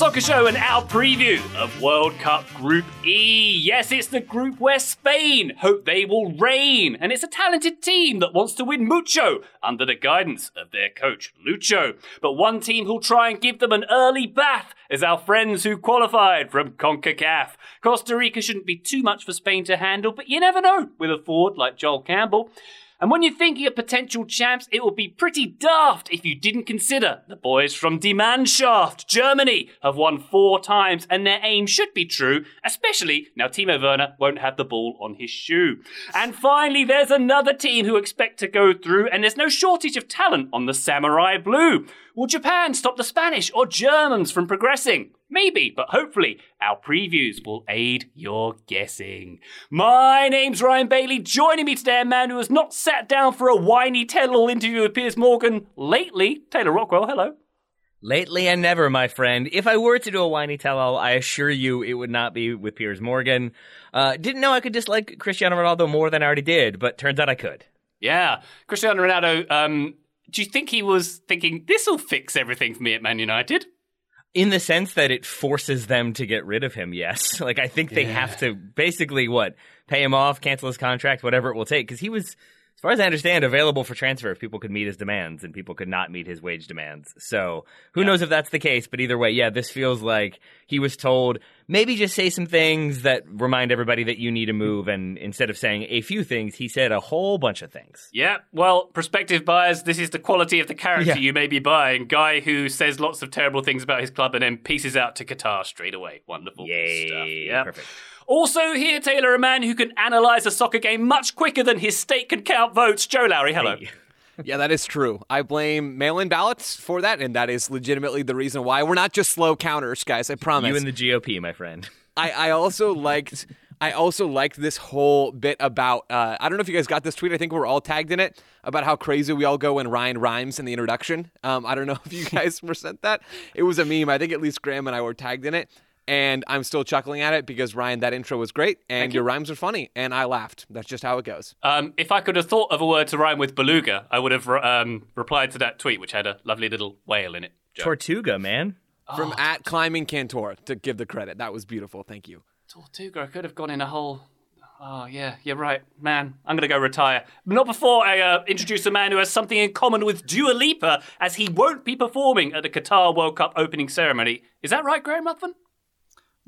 Soccer Show and our preview of World Cup Group E. Yes, it's the group where Spain hope they will reign, and it's a talented team that wants to win mucho under the guidance of their coach, Lucho. But one team who'll try and give them an early bath is our friends who qualified from CONCACAF. Costa Rica shouldn't be too much for Spain to handle, but you never know with a forward like Joel Campbell. And when you're thinking of potential champs, it would be pretty daft if you didn't consider the boys from Die Mannschaft. Germany have won four times, and their aim should be true, especially now Timo Werner won't have the ball on his shoe. And finally, there's another team who expect to go through, and there's no shortage of talent on the Samurai Blue. Will Japan stop the Spanish or Germans from progressing? Maybe, but hopefully our previews will aid your guessing. My name's Ryan Bailey. Joining me today, a man who has not sat down for a whiny tell-all interview with Piers Morgan lately, Taylor Rockwell. Hello. Lately and never, my friend. If I were to do a whiny tell-all, I assure you it would not be with Piers Morgan. Uh, didn't know I could dislike Cristiano Ronaldo more than I already did, but turns out I could. Yeah, Cristiano Ronaldo. Um, do you think he was thinking this will fix everything for me at Man United? In the sense that it forces them to get rid of him, yes. Like, I think they have to basically, what, pay him off, cancel his contract, whatever it will take. Because he was, as far as I understand, available for transfer if people could meet his demands and people could not meet his wage demands. So, who knows if that's the case, but either way, yeah, this feels like he was told, maybe just say some things that remind everybody that you need to move. And instead of saying a few things, he said a whole bunch of things. Yeah, well, prospective buyers, this is the quality of the character Yeah. you may be buying. Guy who says lots of terrible things about his club and then pieces out to Qatar straight away. Wonderful Yay. stuff. Yeah. Perfect. Also here, Taylor, a man who can analyse a soccer game much quicker than his state can count votes. Joe Lowry, hello. Hey. Yeah, that is true. I blame mail-in ballots for that, and that is legitimately the reason why we're not just slow counters, guys. I promise. You and the GOP, my friend. I, I also liked I also liked this whole bit about uh, I don't know if you guys got this tweet. I think we're all tagged in it about how crazy we all go when Ryan rhymes in the introduction. Um, I don't know if you guys were sent that. It was a meme. I think at least Graham and I were tagged in it. And I'm still chuckling at it because Ryan, that intro was great, and your rhymes are funny, and I laughed. That's just how it goes. Um, if I could have thought of a word to rhyme with beluga, I would have um, replied to that tweet, which had a lovely little whale in it. Joe. Tortuga, man. From at climbing Cantor to give the credit. That was beautiful. Thank you. Tortuga, I could have gone in a whole. Oh, yeah, you're right. Man, I'm going to go retire. Not before I uh, introduce a man who has something in common with Dua Lipa, as he won't be performing at the Qatar World Cup opening ceremony. Is that right, Graham Ruthven?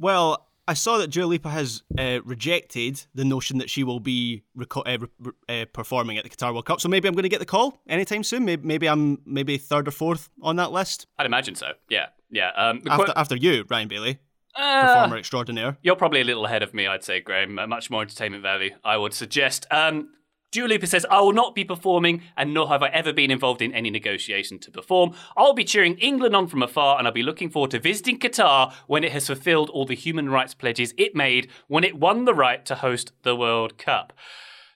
Well, I saw that Dua Lipa has uh, rejected the notion that she will be reco- uh, re- uh, performing at the Qatar World Cup. So maybe I'm going to get the call anytime soon. Maybe, maybe I'm maybe third or fourth on that list I'd imagine so. Yeah, yeah. Um, after quote- after you, Ryan Bailey, Uh, performer extraordinaire. You're probably a little ahead of me, I'd say, Graham. Uh, much more entertainment value, I would suggest. Um, Dua Lipa says, I will not be performing, and nor have I ever been involved in any negotiation to perform. I'll be cheering England on from afar, and I'll be looking forward to visiting Qatar when it has fulfilled all the human rights pledges it made when it won the right to host the World Cup.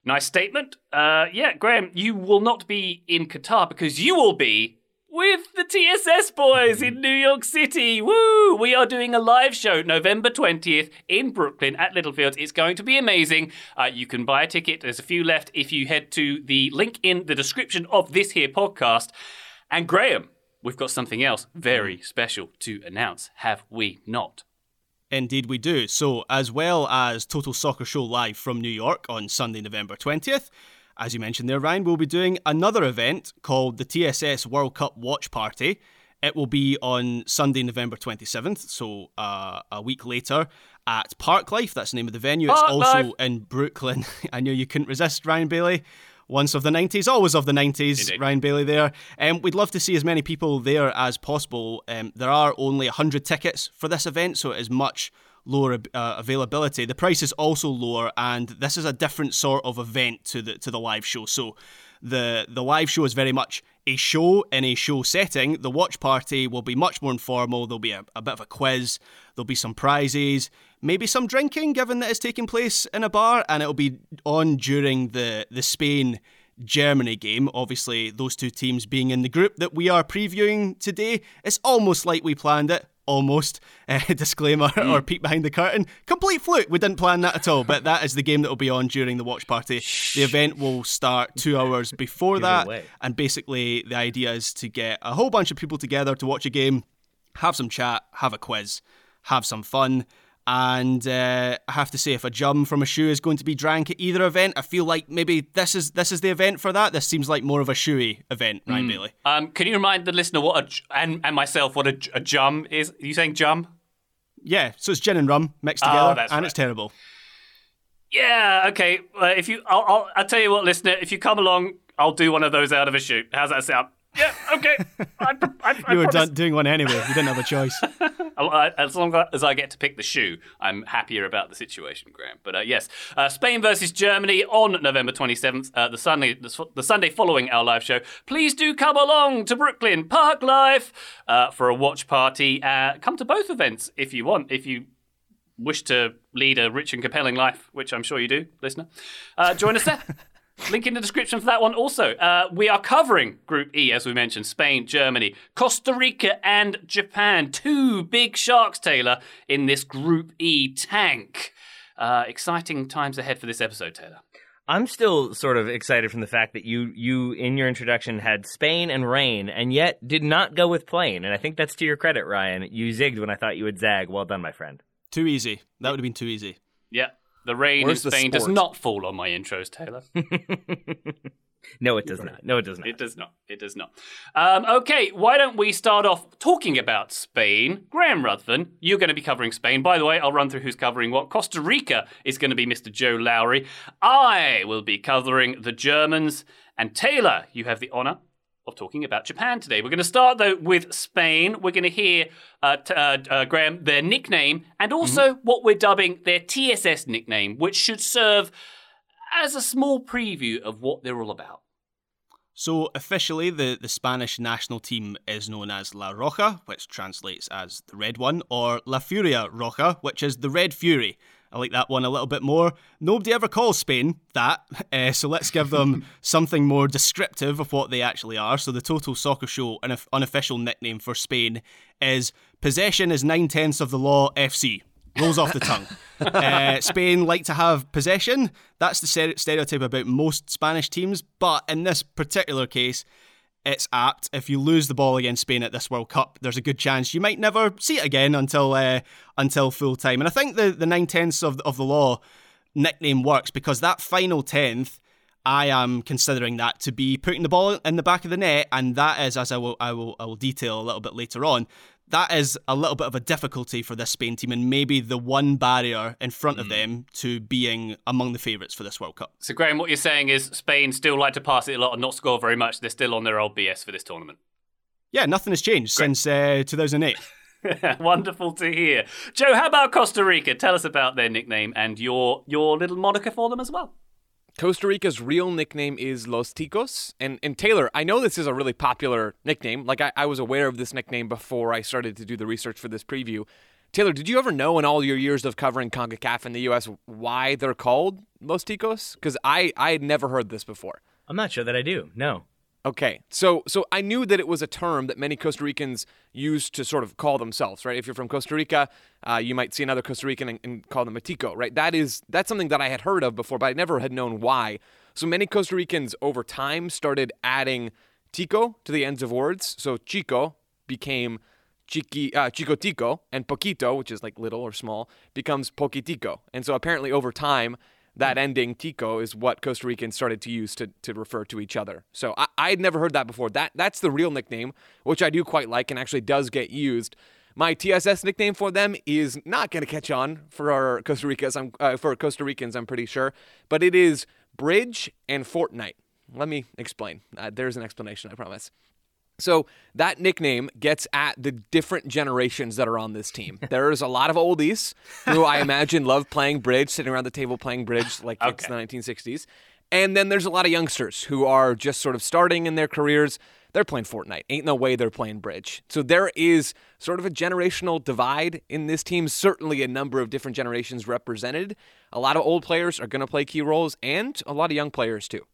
Nice statement. Uh, yeah, Graham, you will not be in Qatar because you will be with the TSS boys in New York City. Woo! We are doing a live show November 20th in Brooklyn at Littlefields. It's going to be amazing. Uh, you can buy a ticket. There's a few left if you head to the link in the description of this here podcast. And Graham, we've got something else very special to announce, have we not? Indeed, we do. So, as well as Total Soccer Show live from New York on Sunday, November 20th, as you mentioned there, Ryan, we'll be doing another event called the TSS World Cup Watch Party. It will be on Sunday, November 27th, so uh, a week later at Parklife. That's the name of the venue. It's Park also Life. in Brooklyn. I knew you couldn't resist, Ryan Bailey. Once of the 90s, always of the 90s, Indeed. Ryan Bailey there. Um, we'd love to see as many people there as possible. Um, there are only 100 tickets for this event, so it is much lower uh, availability. The price is also lower, and this is a different sort of event to the to the live show. So the the live show is very much a show in a show setting. The watch party will be much more informal. There'll be a, a bit of a quiz. There'll be some prizes, maybe some drinking, given that it's taking place in a bar, and it'll be on during the the Spain. Germany game, obviously, those two teams being in the group that we are previewing today. It's almost like we planned it, almost. Uh, disclaimer or peek behind the curtain. Complete fluke. We didn't plan that at all, but that is the game that will be on during the watch party. The event will start two hours before that, and basically the idea is to get a whole bunch of people together to watch a game, have some chat, have a quiz, have some fun. And uh, I have to say, if a jum from a shoe is going to be drank at either event, I feel like maybe this is this is the event for that. This seems like more of a shoey event, Ryan Bailey. Um, can you remind the listener what a and and myself what a, a jum is? Are you saying jum? Yeah, so it's gin and rum mixed Oh, together, that's and right. it's terrible. Yeah. Okay. Uh, if you, I'll, I'll, I'll tell you what, listener. If you come along, I'll do one of those out of a shoe. How's that sound? Yeah. Okay. I, I, I You were done, doing one anyway. You didn't have a choice. As long as I get to pick the shoe, I'm happier about the situation, Graham. But uh, yes, uh, Spain versus Germany on November 27th, uh, the Sunday, the, the Sunday following our live show. Please do come along to Brooklyn Park Life uh, for a watch party. Uh, come to both events if you want. If you wish to lead a rich and compelling life, which I'm sure you do, listener, uh, join us there. Link in the description for that one also. Uh, we are covering Group E, as we mentioned Spain, Germany, Costa Rica, and Japan. Two big sharks, Taylor, in this Group E tank. Uh, exciting times ahead for this episode, Taylor. I'm still sort of excited from the fact that you you in your introduction had Spain and rain, and yet did not go with plane. And I think that's to your credit, Ryan. You zigged when I thought you would zag. Well done, my friend. Too easy. That would have been too easy. Yeah, the rain Where's in Spain does not fall on my intros, Taylor. No, it does not. No, it does not. It does not. It does not. Um, okay, why don't we start off talking about Spain? Graham Ruthven, you're going to be covering Spain. By the way, I'll run through who's covering what. Costa Rica is going to be Mr. Joe Lowry. I will be covering the Germans. And Taylor, you have the honour of talking about Japan today. We're going to start, though, with Spain. We're going to hear, uh, t- uh, uh, Graham, their nickname and also what we're dubbing their TSS nickname, which should serve as a small preview of what they're all about. So officially, the, the Spanish national team is known as La Roja, which translates as the Red One, or La Furia Roja, which is the Red Fury. I like that one a little bit more. Nobody ever calls Spain that, uh, so let's give them something more descriptive of what they actually are. So the Total Soccer Show, an unofficial nickname for Spain, is Possession is nine tenths of the law FC. Rolls off the tongue. Uh, Spain like to have possession. That's the stereotype about most Spanish teams, but in this particular case, it's apt. If you lose the ball against Spain at this World Cup, there's a good chance you might never see it again until uh, until full time. And I think the the nine tenths of of the law nickname works because that final tenth. I am considering that to be putting the ball in the back of the net, and that is, as I will, I will, I will detail a little bit later on, that is a little bit of a difficulty for this Spain team, and maybe the one barrier in front of them to being among the favourites for this World Cup. So, Graham, what you're saying is Spain still like to pass it a lot and not score very much. They're still on their old BS for this tournament. Yeah, nothing has changed since uh, 2008. Wonderful to hear. Joe, how about Costa Rica? Tell us about their nickname and your your little moniker for them as well. Costa Rica's real nickname is Los Ticos. And, and Taylor, I know this is a really popular nickname. Like, I, I was aware of this nickname before I started to do the research for this preview. Taylor, did you ever know in all your years of covering CONCACAF in the U.S. why they're called Los Ticos? Because I, I had never heard this before. I'm not sure that I do. No. Okay, so so I knew that it was a term that many Costa Ricans use to sort of call themselves, right? If you're from Costa Rica, uh, you might see another Costa Rican and, and, call them a tico, right? That is that's something that I had heard of before, but I never had known why. So many Costa Ricans over time started adding tico to the ends of words. So chico became chiqui, uh, chicotico, and poquito, which is like little or small, becomes poquitico. And so apparently over time that ending tico is what Costa Ricans started to use to, to refer to each other. So I, had never heard that before. That that's the real nickname, which I do quite like and actually does get used. My TSS nickname for them is not going to catch on for our Costa Ricans. I'm uh, for Costa Ricans. I'm pretty sure, but it is Bridge and Fortnite. Let me explain. Uh, there's an explanation, I promise. So that nickname gets at the different generations that are on this team. There's a lot of oldies who I imagine love playing bridge, sitting around the table playing bridge like okay. it's the 1960s. And then there's a lot of youngsters who are just sort of starting in their careers. They're playing Fortnite. Ain't no way they're playing bridge. So there is sort of a generational divide in this team. Certainly a number of different generations represented. A lot of old players are going to play key roles, and a lot of young players too.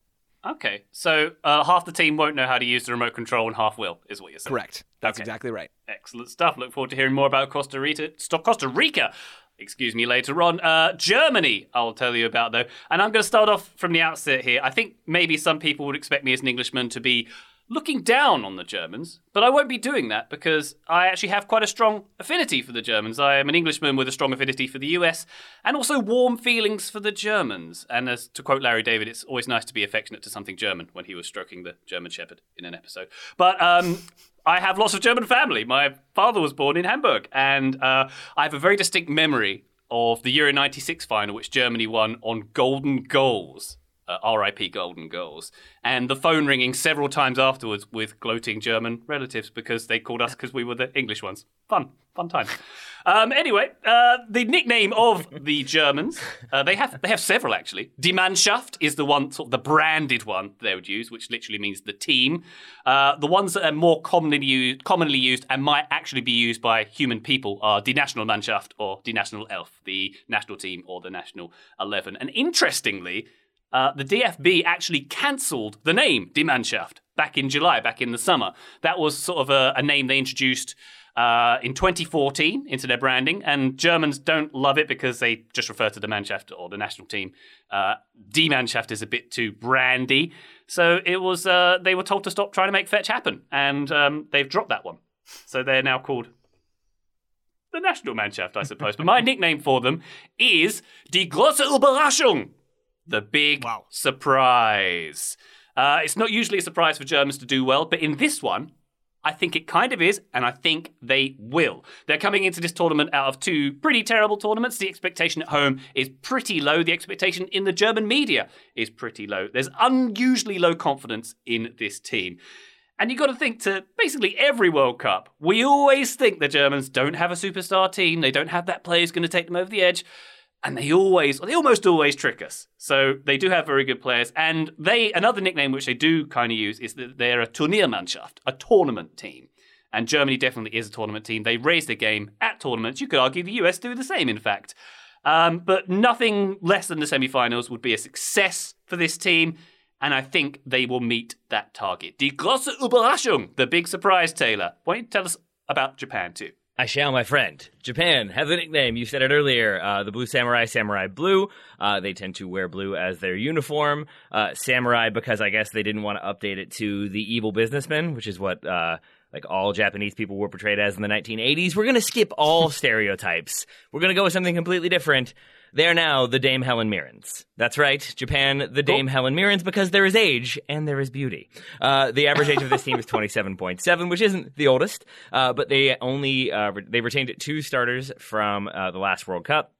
Okay, so uh, half the team won't know how to use the remote control, and half will, is what you're saying. Correct. That's okay. exactly right. Excellent stuff. Look forward to hearing more about Costa Rica. Stop Costa Rica. Excuse me later on. Uh, Germany, I'll tell you about though. And I'm going to start off from the outset here. I think maybe some people would expect me as an Englishman to be looking down on the Germans, but I won't be doing that because I actually have quite a strong affinity for the Germans. I am an Englishman with a strong affinity for the US and also warm feelings for the Germans. And as to quote Larry David, it's always nice to be affectionate to something German when he was stroking the German Shepherd in an episode. But um, I have lots of German family. My father was born in Hamburg, and uh, I have a very distinct memory of the Euro 96 final, which Germany won on golden goals uh, RIP Golden Girls, and the phone ringing several times afterwards with gloating German relatives because they called us because we were the English ones. Fun, fun time. Um, anyway, uh, the nickname of the Germans, uh, they have they have several actually. Die Mannschaft is the one, sort of the branded one they would use, which literally means the team. Uh, the ones that are more commonly used, commonly used and might actually be used by human people are Die Nationalmannschaft or Die National Elf, the national team or the national eleven. And interestingly, uh, the DFB actually cancelled the name Die Mannschaft back in July, back in the summer. That was sort of a, a name they introduced uh, in 2014 into their branding, and Germans don't love it because they just refer to the Mannschaft or the national team. Uh, Die Mannschaft is a bit too brandy, so it was uh, they were told to stop trying to make fetch happen, and um, they've dropped that one. So they're now called the National Mannschaft, I suppose. but my nickname for them is Die Große Überraschung the big wow. surprise. Uh, it's not usually a surprise for Germans to do well, but in this one, I think it kind of is, and I think they will. They're coming into this tournament out of two pretty terrible tournaments. The expectation at home is pretty low. The expectation in the German media is pretty low. There's unusually low confidence in this team. And you've got to think to basically every World Cup, we always think the Germans don't have a superstar team. They don't have that player who's going to take them over the edge and they always, they almost always trick us. So they do have very good players, and they another nickname which they do kind of use is that they're a Turniermannschaft, a tournament team. And Germany definitely is a tournament team. They raise the game at tournaments. You could argue the US do the same, in fact. Um, but nothing less than the semi-finals would be a success for this team, and I think they will meet that target. Die große Überraschung, the big surprise, Taylor. Why don't you tell us about Japan too? I shall, my friend. Japan has a nickname. You said it earlier. Uh, the Blue Samurai, Samurai Blue. Uh, they tend to wear blue as their uniform. Uh, samurai because I guess they didn't want to update it to the evil businessman, which is what uh, like all Japanese people were portrayed as in the 1980s. We're gonna skip all stereotypes. We're gonna go with something completely different. They're now the Dame Helen Mirrens. That's right, Japan, the Dame cool. Helen Mirrens, because there is age and there is beauty. Uh, the average age of this team is 27.7, which isn't the oldest, uh, but they only uh, re- they retained two starters from uh, the last World Cup.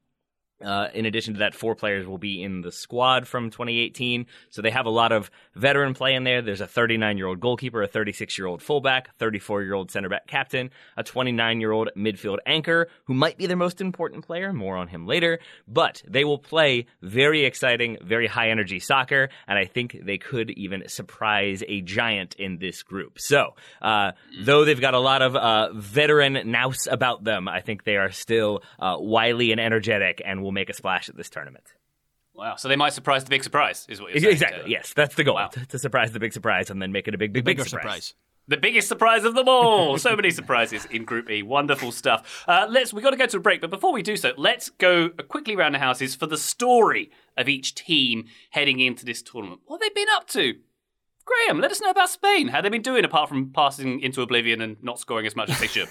Uh, in addition to that, four players will be in the squad from 2018. So they have a lot of veteran play in there. There's a 39 year old goalkeeper, a 36 year old fullback, 34 year old center back captain, a 29 year old midfield anchor who might be their most important player. More on him later. But they will play very exciting, very high energy soccer. And I think they could even surprise a giant in this group. So, uh, though they've got a lot of uh, veteran nous about them, I think they are still uh, wily and energetic and will make a splash at this tournament. Wow. So they might surprise the big surprise, is what you're saying. Exactly. Taylor. Yes, that's the goal Wow. to, to surprise the big surprise and then make it a big, big, big Bigger surprise. surprise. The biggest surprise of them all. So many surprises in Group E. Wonderful stuff. Uh, let's. We got to go to a break, but before we do so, let's go quickly around the houses for the story of each team heading into this tournament. What have they been up to? Graham, let us know about Spain. How they been doing apart from passing into oblivion and not scoring as much as they should.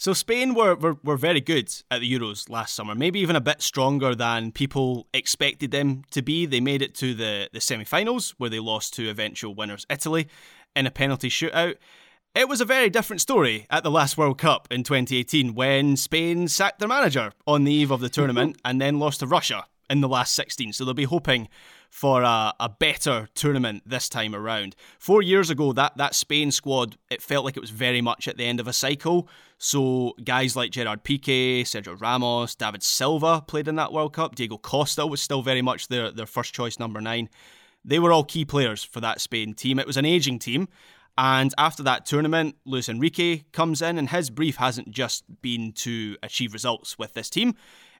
So Spain were, were were very good at the Euros last summer, maybe even a bit stronger than people expected them to be. They made it to the, the semi-finals where they lost to eventual winners Italy in a penalty shootout. It was a very different story at the last World Cup in 2018 when Spain sacked their manager on the eve of the tournament and then lost to Russia in the last 16. So they'll be hoping for a, a better tournament this time around. Four years ago, that, that Spain squad, it felt like it was very much at the end of a cycle. So guys like Gerard Piqué, Sergio Ramos, David Silva played in that World Cup. Diego Costa was still very much their, their first choice number nine. They were all key players for that Spain team. It was an aging team. And after that tournament, Luis Enrique comes in, and his brief hasn't just been to achieve results with this team,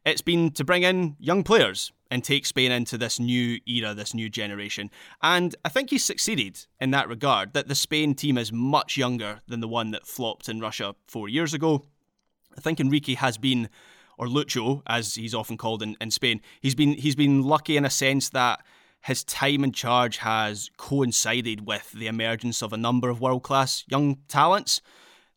it's been to bring in young players and take Spain into this new era, this new generation. And I think he's succeeded in that regard, that the Spain team is much younger than the one that flopped in Russia four years ago. I think Enrique has been, or Lucho, as he's often called in, in Spain, he's been he's been lucky in a sense that his time in charge has coincided with the emergence of a number of world class young talents.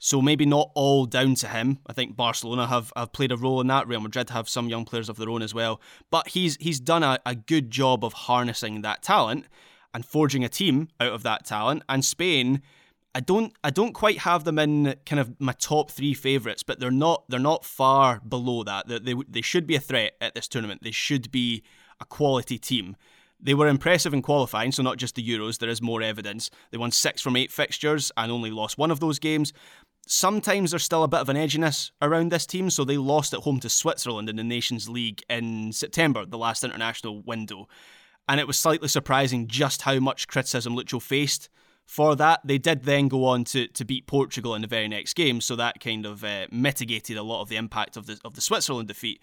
So maybe not all down to him. I think Barcelona have, have played a role in that. Real Madrid have some young players of their own as well. But he's he's done a, a good job of harnessing that talent and forging a team out of that talent. And Spain, I don't I don't quite have them in kind of my top three favourites, but they're not they're not far below that. They, they they should be a threat at this tournament. They should be a quality team. They were impressive in qualifying, so not just the Euros, there is more evidence. They won six from eight fixtures and only lost one of those games. Sometimes there's still a bit of an edginess around this team, so they lost at home to Switzerland in the Nations League in September, the last international window. And it was slightly surprising just how much criticism Lucho faced for that. They did then go on to, to beat Portugal in the very next game, so that kind of uh, mitigated a lot of the impact of the, of the Switzerland defeat.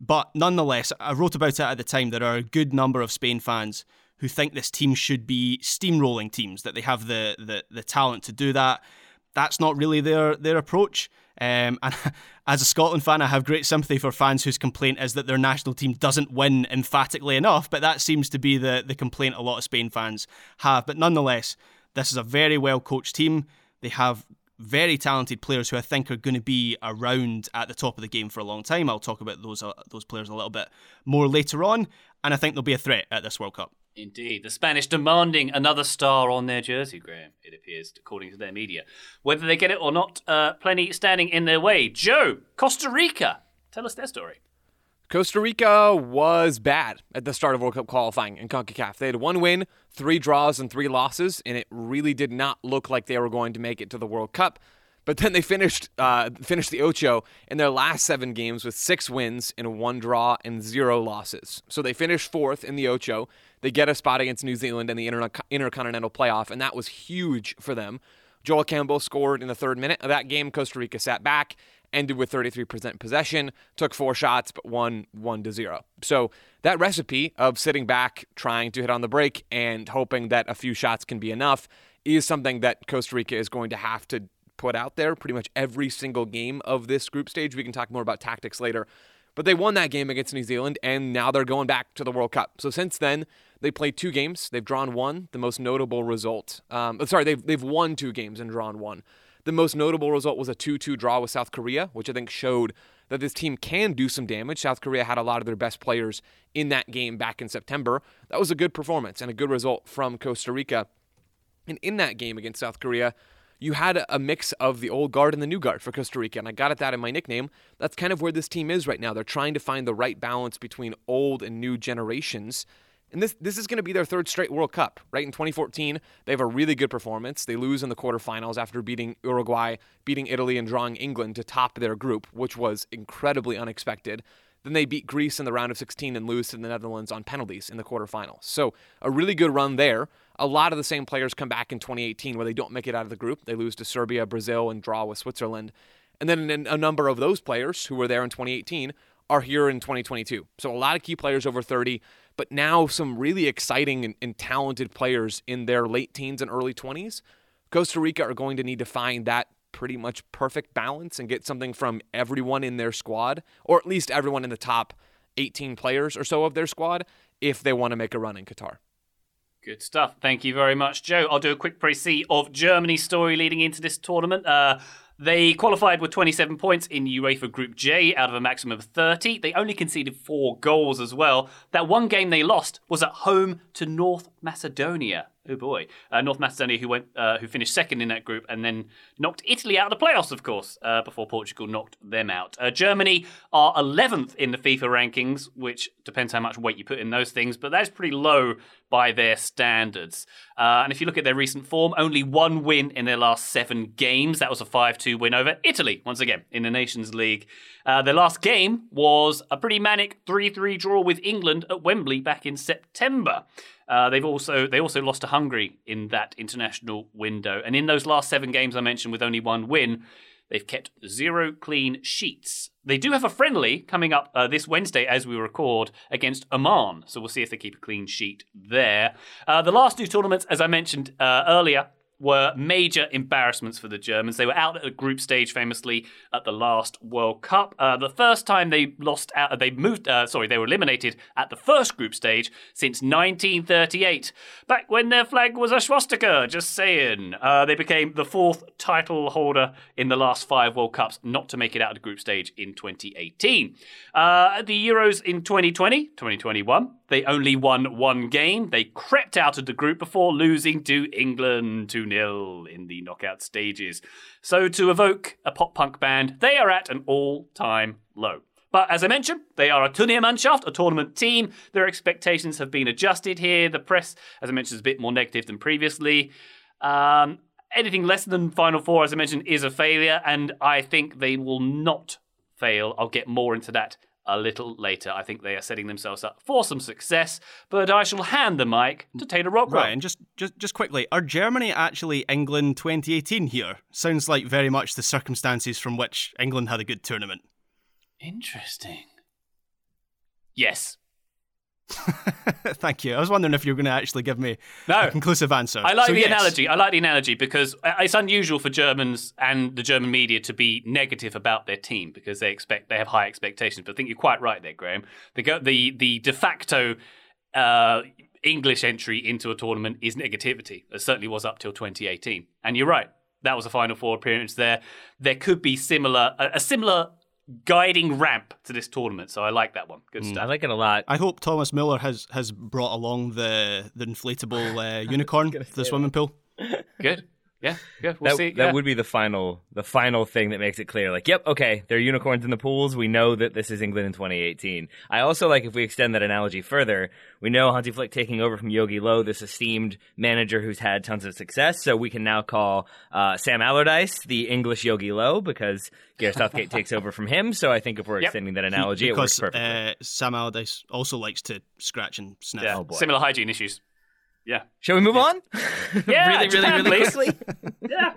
But nonetheless, I wrote about it at the time. There are a good number of Spain fans who think this team should be steamrolling teams, that they have the, the, the talent to do that. That's not really their, their approach. Um, and as a Scotland fan, I have great sympathy for fans whose complaint is that their national team doesn't win emphatically enough, but that seems to be the, the complaint a lot of Spain fans have. But nonetheless, this is a very well coached team. They have very talented players who I think are going to be around at the top of the game for a long time. I'll talk about those uh, those players a little bit more later on, and I think they'll be a threat at this World Cup. Indeed. The Spanish demanding another star on their jersey, Graham, it appears, according to their media. Whether they get it or not, uh, plenty standing in their way. Joe, Costa Rica. Tell us their story. Costa Rica was bad at the start of World Cup qualifying in CONCACAF. They had one win, three draws, and three losses, and it really did not look like they were going to make it to the World Cup. But then they finished uh, finished the Ocho in their last seven games with six wins and one draw and zero losses. So they finished fourth in the Ocho. They get a spot against New Zealand in the Inter- Intercontinental Playoff, and that was huge for them. Joel Campbell scored in the third minute of that game. Costa Rica sat back, ended with 33% possession, took four shots, but won 1 to 0. So that recipe of sitting back, trying to hit on the break, and hoping that a few shots can be enough is something that Costa Rica is going to have to put out there pretty much every single game of this group stage. We can talk more about tactics later. But they won that game against New Zealand, and now they're going back to the World Cup. So since then, they played two games. They've drawn one. The most notable result, um, sorry, they've they've won two games and drawn one. The most notable result was a 2-2 draw with South Korea, which I think showed that this team can do some damage. South Korea had a lot of their best players in that game back in September. That was a good performance and a good result from Costa Rica. And in that game against South Korea, you had a, a mix of the old guard and the new guard for Costa Rica, and I got at that in my nickname. That's kind of where this team is right now. They're trying to find the right balance between old and new generations. And this this is going to be their third straight World Cup, right? In 2014, they have a really good performance. They lose in the quarterfinals after beating Uruguay, beating Italy, and drawing England to top their group, which was incredibly unexpected. Then they beat Greece in the round of 16 and lose to the Netherlands on penalties in the quarterfinals. So a really good run there. A lot of the same players come back in 2018 where they don't make it out of the group. They lose to Serbia, Brazil, and draw with Switzerland. And then a number of those players who were there in 2018 are here in 2022. So a lot of key players over 30 but now some really exciting and, and, talented players in their late teens and early 20s. Costa Rica are going to need to find that pretty much perfect balance and get something from everyone in their squad, or at least everyone in the top 18 players or so of their squad, if they want to make a run in Qatar. Good stuff. Thank you very much, Joe. I'll do a quick précis of Germany's story leading into this tournament. Uh, they qualified with 27 points in UEFA Group J out of a maximum of 30. They only conceded four goals as well. That one game they lost was at home to North Macedonia. Oh boy, uh, North Macedonia, who went, uh, who finished second in that group, and then knocked Italy out of the playoffs, of course, uh, before Portugal knocked them out. Uh, Germany are 11th in the FIFA rankings, which depends how much weight you put in those things, but that's pretty low by their standards. Uh, and if you look at their recent form, only one win in their last seven games. That was a 5-2 win over Italy, once again in the Nations League. Uh, their last game was a pretty manic 3-3 draw with England at Wembley back in September. Uh, they've also they also lost to Hungary in that international window, and in those last seven games I mentioned, with only one win, they've kept zero clean sheets. They do have a friendly coming up uh, this Wednesday as we record against Oman, so we'll see if they keep a clean sheet there. Uh, the last two tournaments, as I mentioned uh, earlier, were major embarrassments for the Germans. They were out at a group stage famously at the last World Cup. Uh, the first time they lost out, they moved, uh, sorry, they were eliminated at the first group stage since 1938, back when their flag was a swastika, just saying. Uh, they became the fourth title holder in the last five World Cups not to make it out of the group stage in 2018. Uh, at the Euros in 2020, 2021, they only won one game. They crept out of the group before losing to England 2 0 in the knockout stages. So, to evoke a pop punk band, they are at an all time low. But as I mentioned, they are a Turniermannschaft, a tournament team. Their expectations have been adjusted here. The press, as I mentioned, is a bit more negative than previously. Um, anything less than Final Four, as I mentioned, is a failure, and I think they will not fail. I'll get more into that a little later. I think they are setting themselves up for some success, but I shall hand the mic to Taylor Rockwell. Right, and just, just, just quickly, are Germany actually England 2018 here? Sounds like very much the circumstances from which England had a good tournament. Interesting. Yes. Thank you. I was wondering if you were going to actually give me no, a conclusive answer. I like so the yes. analogy. I like the analogy because it's unusual for Germans and the German media to be negative about their team because they expect they have high expectations. But I think you're quite right there, Graham. The the the de facto uh, English entry into a tournament is negativity. It certainly was up till 2018. And you're right. That was a Final Four appearance there. There could be similar a, a similar guiding ramp to this tournament. So I like that one. Good Mm, stuff. I like it a lot. I hope Thomas Müller has has brought along the the inflatable uh, unicorn the swimming pool. Good. Yeah. Good. We'll that, see. that yeah. would be the final the final thing that makes it clear like yep okay there are unicorns in the pools we know that this is england in 2018 i also like if we extend that analogy further we know hansi flick taking over from yogi Löw this esteemed manager who's had tons of success so we can now call uh, sam allardyce the english yogi Löw because gareth southgate takes over from him so i think if we're Yep. extending that analogy it works perfectly uh, Sam Allardyce also likes to scratch and sniff. yeah. Oh, boy. Similar hygiene issues. Yeah. Shall we move on? Yeah, really, Japan, really, really quickly. Yeah.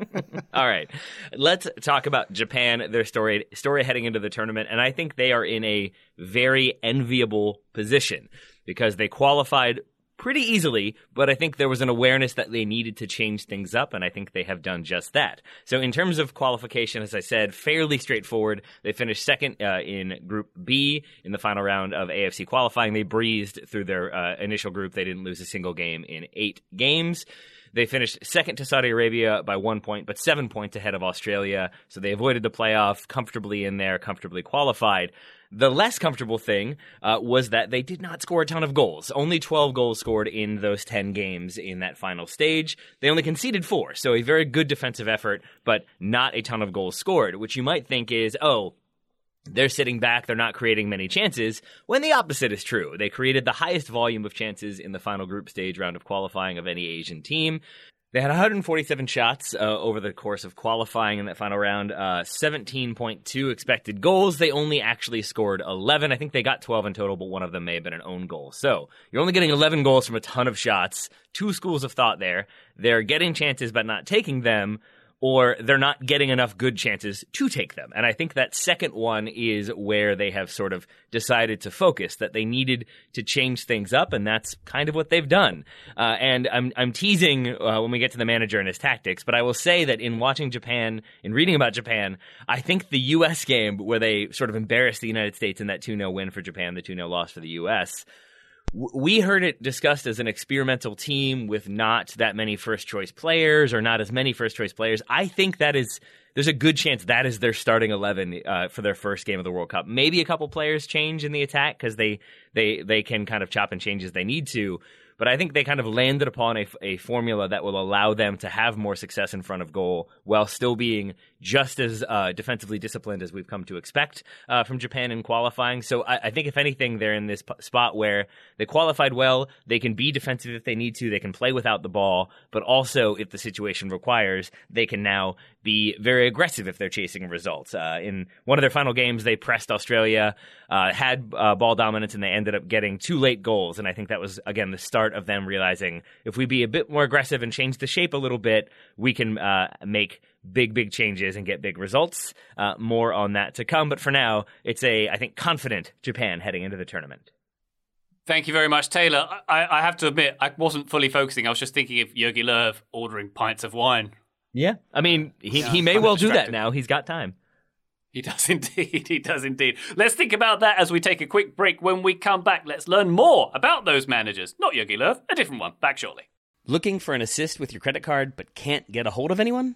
All right, let's talk about Japan. Their story story heading into the tournament, and I think they are in a very enviable position because they qualified pretty easily, but I think there was an awareness that they needed to change things up, and I think they have done just that. So, in terms of qualification, as I said, fairly straightforward. They finished second uh, in Group B in the final round of AFC qualifying. They breezed through their uh, initial group. They didn't lose a single game in eight games. They finished second to Saudi Arabia by one point, but seven points ahead of Australia. So they avoided the playoff, comfortably in there, comfortably qualified. The less comfortable thing uh, was that they did not score a ton of goals. Only 12 goals scored in those 10 games in that final stage. They only conceded four, so a very good defensive effort, but not a ton of goals scored, which you might think is, oh, they're sitting back, they're not creating many chances, when the opposite is true. They created the highest volume of chances in the final group stage round of qualifying of any Asian team. They had 147 shots uh, over the course of qualifying in that final round, uh, 17.2 expected goals. They only actually scored 11. I think they got 12 in total, but one of them may have been an own goal. So you're only getting 11 goals from a ton of shots. Two schools of thought there. They're getting chances but not taking them or they're not getting enough good chances to take them. And I think that second one is where they have sort of decided to focus, that they needed to change things up, and that's kind of what they've done. Uh, and I'm, I'm teasing uh, when we get to the manager and his tactics, but I will say that in watching Japan, in reading about Japan, I think the U.S. game where they sort of embarrassed the United States in that 2 0 win for Japan, the 2 0 loss for the U.S., we heard it discussed as an experimental team with not that many first choice players or not as many first choice players. I think that is there's a good chance that is their starting 11 uh, for their first game of the World Cup. Maybe a couple players change in the attack because they they they can kind of chop and change as they need to. But I think they kind of landed upon a, a formula that will allow them to have more success in front of goal while still being just as uh, defensively disciplined as we've come to expect uh, from Japan in qualifying. So I, I, think, if anything, they're in this p- spot where they qualified well. They can be defensive if they need to. They can play without the ball, but also, if the situation requires, they can now be very aggressive if they're chasing results. Uh, in one of their final games, they pressed Australia, uh, had uh, ball dominance, and they ended up getting two late goals. And I think that was, again, the start of them realizing if we be a bit more aggressive and change the shape a little bit, we can uh, make big, big changes and get big results. Uh, more on that to come. But for now, it's a, I think, confident Japan heading into the tournament. Thank you very much, Taylor. I, I have to admit, I wasn't fully focusing. I was just thinking of Yogi Löw ordering pints of wine. Yeah. I mean, he, yeah, he may well do that now. He's got time. He does indeed. He does indeed. Let's think about that as we take a quick break. When we come back, let's learn more about those managers. Not Yogi Löw, a different one. Back shortly. Looking for an assist with your credit card but can't get a hold of anyone?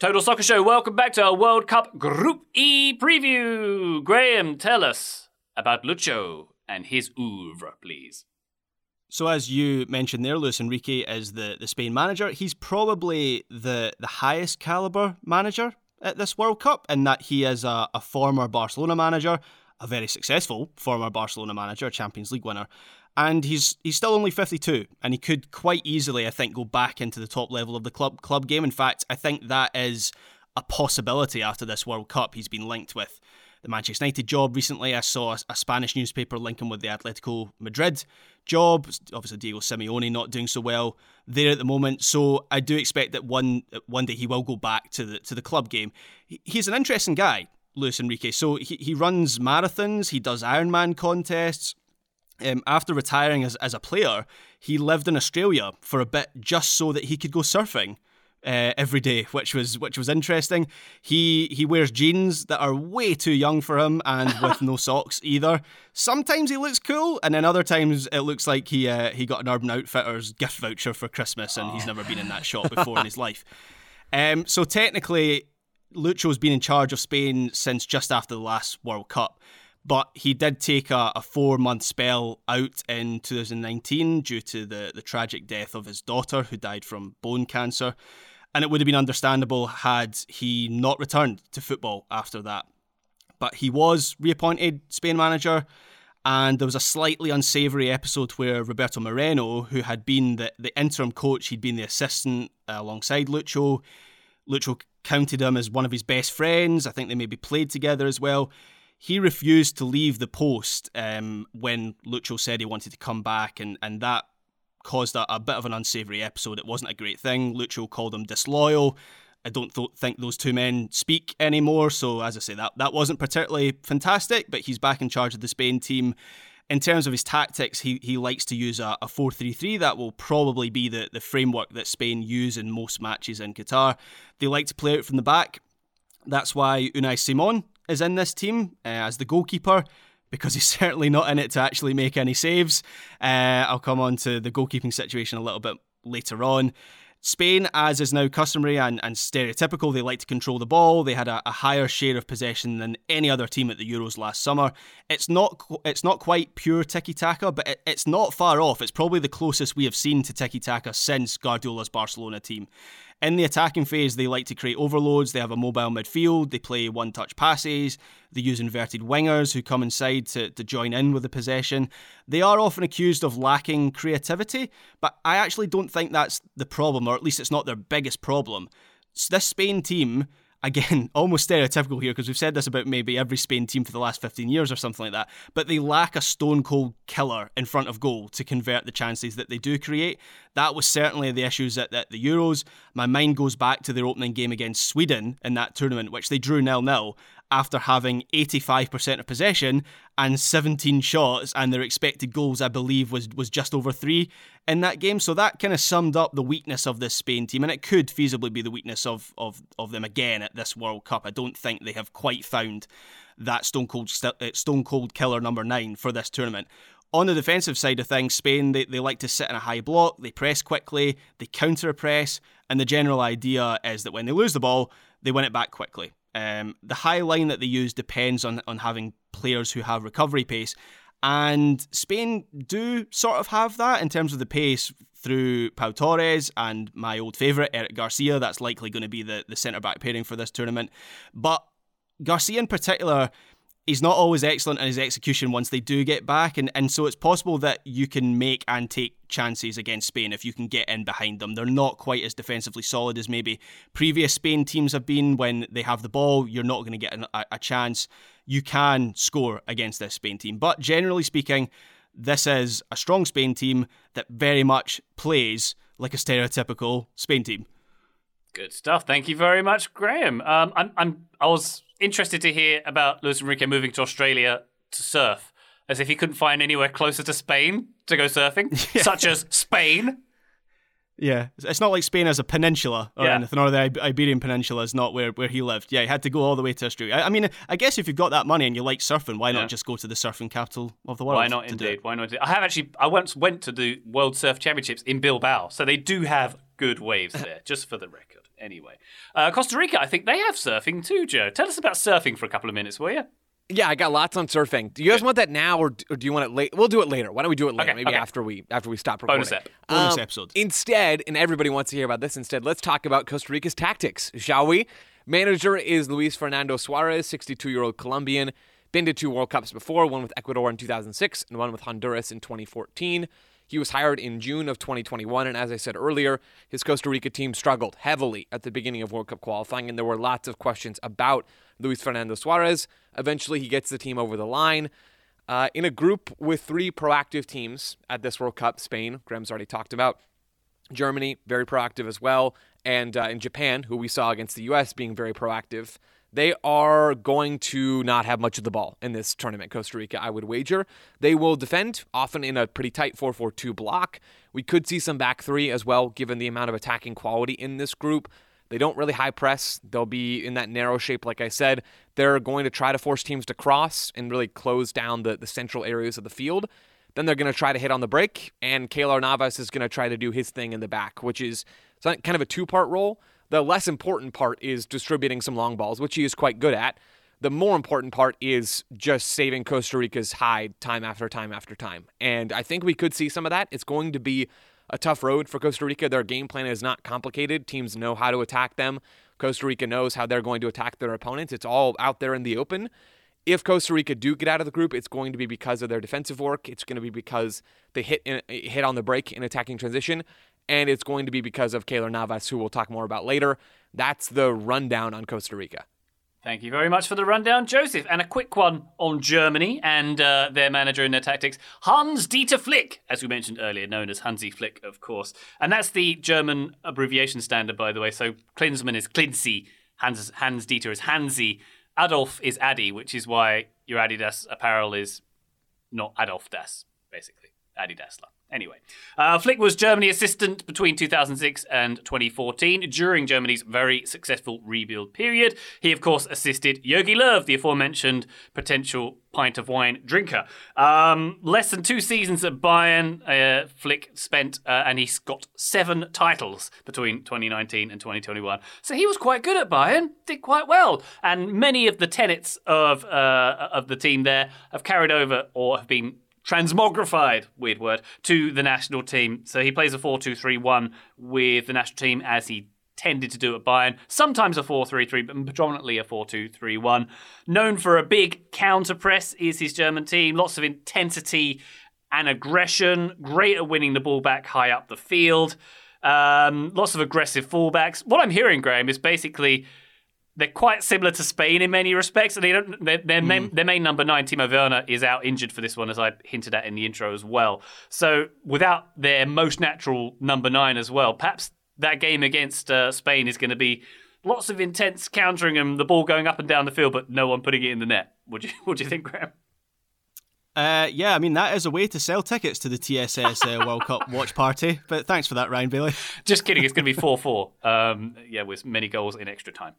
Total Soccer Show, welcome back to our World Cup Group E preview. Graham, tell us about Lucho and his oeuvre, please. So as you mentioned there, Luis Enrique is the, the Spain manager. He's probably the, the highest caliber manager at this World Cup in that he is a, a former Barcelona manager, a very successful former Barcelona manager, Champions League winner, and he's he's still only 52 and he could quite easily I think go back into the top level of the club club game. In fact I think that is a possibility after this World Cup he's been linked with the Manchester United job recently. I saw a, a Spanish newspaper linking with the Atletico Madrid job obviously Diego Simeone not doing so well there at the moment. So I do expect that one one day he will go back to the to the club game. He's an interesting guy Luis Enrique. So he, he runs marathons he does Ironman contests um, after retiring as, as a player, he lived in Australia for a bit just so that he could go surfing. Uh, every day, which was which was interesting. He he wears jeans that are way too young for him, and with no socks either. Sometimes he looks cool, and then other times it looks like he uh, he got an Urban Outfitters gift voucher for Christmas, and he's never been in that shop before in his life. Um, so technically, Lucho's been in charge of Spain since just after the last World Cup but he did take a, a four month spell out in 2019 due to the, the tragic death of his daughter, who died from bone cancer. and it would have been understandable had he not returned to football after that. But he was reappointed Spain manager, and there was a slightly unsavoury episode where Roberto Moreno, who had been the, the interim coach, he'd been the assistant alongside Lucho. Lucho counted him as one of his best friends. I think they maybe played together as well. He refused to leave the post um, when Lucho said he wanted to come back, and, and that caused a, a bit of an unsavoury episode. It wasn't a great thing. Lucho called him disloyal. I don't th- think those two men speak anymore. So, as I say, that, that wasn't particularly fantastic, but he's back in charge of the Spain team. In terms of his tactics, he, he likes to use a, a 4 3 3. That will probably be the, the framework that Spain use in most matches in Qatar. They like to play out from the back. That's why Unai Simon is in this team uh, as the goalkeeper because he's certainly not in it to actually make any saves. Uh, I'll come on to the goalkeeping situation a little bit later on. Spain, as is now customary and, and stereotypical, they like to control the ball. They had a, a, higher share of possession than any other team at the Euros last summer. It's not it's not quite pure tiki taka, but it, it's not far off. It's probably the closest we have seen to tiki taka since Guardiola's Barcelona team. In the attacking phase, they like to create overloads. They have a mobile midfield. They play one touch passes. They use inverted wingers who come inside to, to join in with the possession. They are often accused of lacking creativity, but I actually don't think that's the problem, or at least it's not their biggest problem. So This Spain team again, almost stereotypical here because we've said this about maybe every Spain team for the last 15 years or something like that, but they lack a stone cold killer in front of goal to convert the chances that they do create. That was certainly the issues at, at the Euros. My mind goes back to their opening game against Sweden in that tournament, which they drew nil nil after having 85% of possession and 17 shots, and their expected goals, I believe, was was just over three in that game. So that kind of summed up the weakness of this Spain team, and it could feasibly be the weakness of of of them again at this World Cup. I don't think they have quite found that stone cold uh, stone cold killer number nine for this tournament. On the defensive side of things, Spain, they, they like to sit in a high block, they press quickly, they counter press, and the general idea is that when they lose the ball, they win it back quickly. Um, the high line that they use depends on, on having players who have recovery pace. And Spain do sort of have that in terms of the pace through Pau Torres and my old favourite, Eric Garcia. That's likely going to be the, the centre back pairing for this tournament. But Garcia in particular, he's not always excellent in his execution once they do get back, and, and so it's possible that you can make and take chances against Spain if you can get in behind them. They're not quite as defensively solid as maybe previous Spain teams have been. When they have the ball, you're not going to get a, a chance. You can score against this Spain team, but generally speaking, this is a strong Spain team that very much plays like a stereotypical Spain team. Good stuff. Thank you very much, Graham. Um, I'm, I'm, I was interested to hear about Luis Enrique moving to Australia to surf, as if he couldn't find anywhere closer to Spain to go surfing, yeah. such as Spain. Yeah, it's not like Spain as a peninsula or yeah. anything, or the Iberian Peninsula is not where, where he lived. Yeah, he had to go all the way to Australia. I, I mean, I guess if you've got that money and you like surfing, why not just go to the surfing capital of the world? Why not, indeed? Why not? I have actually, I once went to the World Surf Championships in Bilbao, so they do have good waves there, just for the record anyway. Uh, Costa Rica, I think they have surfing too, Joe. Tell us about surfing for a couple of minutes, will you? Yeah, I got lots on surfing. Do you guys Good. want that now, or, or do you want it late? We'll do it later. Why don't we do it later? Okay, Maybe okay. after we after we stop recording. Bonus, ep. Bonus um, episode. Instead, and everybody wants to hear about this. Instead, let's talk about Costa Rica's tactics, shall we? Manager is Luis Fernando Suarez, 62-year-old Colombian. Been to two World Cups before, one with Ecuador in 2006 and one with Honduras in 2014. He was hired in June of 2021, and as I said earlier, his Costa Rica team struggled heavily at the beginning of World Cup qualifying, and there were lots of questions about Luis Fernando Suarez. Eventually, he gets the team over the line. Uh, in a group with three proactive teams at this World Cup, Spain, Graham's already talked about, Germany, very proactive as well, and uh, in Japan, who we saw against the U.S. being very proactive they are going to not have much of the ball in this tournament, Costa Rica, I would wager. They will defend, often in a pretty tight 4 4 2 block. We could see some back three as well, given the amount of attacking quality in this group. They don't really high press. They'll be in that narrow shape, like I said. They're going to try to force teams to cross and really close down the, the central areas of the field. Then they're going to try to hit on the break, and Keylor Navas is going to try to do his thing in the back, which is kind of a two part role. The less important part is distributing some long balls, which he is quite good at. The more important part is just saving Costa Rica's hide time after time after time. And I think we could see some of that. It's going to be a tough road for Costa Rica. Their game plan is not complicated. Teams know how to attack them. Costa Rica knows how they're going to attack their opponents. It's all out there in the open. If Costa Rica do get out of the group, it's going to be because of their defensive work. It's going to be because they hit in, hit on the break in attacking transition, and it's going to be because of Keylor Navas, who we'll talk more about later. That's the rundown on Costa Rica. Thank you very much for the rundown, Joseph. And a quick one on Germany and uh, their manager and their tactics. Hans Dieter Flick, as we mentioned earlier, known as Hansi Flick, of course. And that's the German abbreviation standard, by the way. So Klinsmann is Klinzi, Hans, Hans Dieter is Hansi, Adolf is Addy, which is why your Adidas apparel is not Adolf Das, basically. Adi Dassler. Anyway, uh, Flick was Germany assistant between 2006 and 2014 during Germany's very successful rebuild period. He, of course, assisted Jogi Löw, the aforementioned potential pint of wine drinker. Um, less than two seasons at Bayern, uh, Flick spent, uh, and he's got seven titles between 2019 and 2021. So he was quite good at Bayern, did quite well, and many of the tenets of uh, of the team there have carried over or have been transmogrified, weird word, to the national team. So he plays a 4 2 3 1 with the national team as he tended to do at Bayern. Sometimes a 4 3 3, but predominantly a 4 2 3 1. Known for a big counter press is his German team. Lots of intensity and aggression. Great at winning the ball back high up the field. Um, lots of aggressive fullbacks. What I'm hearing, Graham, is basically they're quite similar to Spain in many respects. And they don't, their, their, mm. main, their main number nine, Timo Werner, is out injured for this one, as I hinted at in the intro as well. So without their most natural number nine as well, perhaps that game against uh, Spain is going to be lots of intense countering and the ball going up and down the field, but no one putting it in the net. Would you, would you think, Graham? Uh, yeah, I mean that is a way to sell tickets to the TSS uh, World Cup watch party. But thanks for that, Ryan Bailey. Just kidding. It's going to be four four. Um, yeah, with many goals in extra time.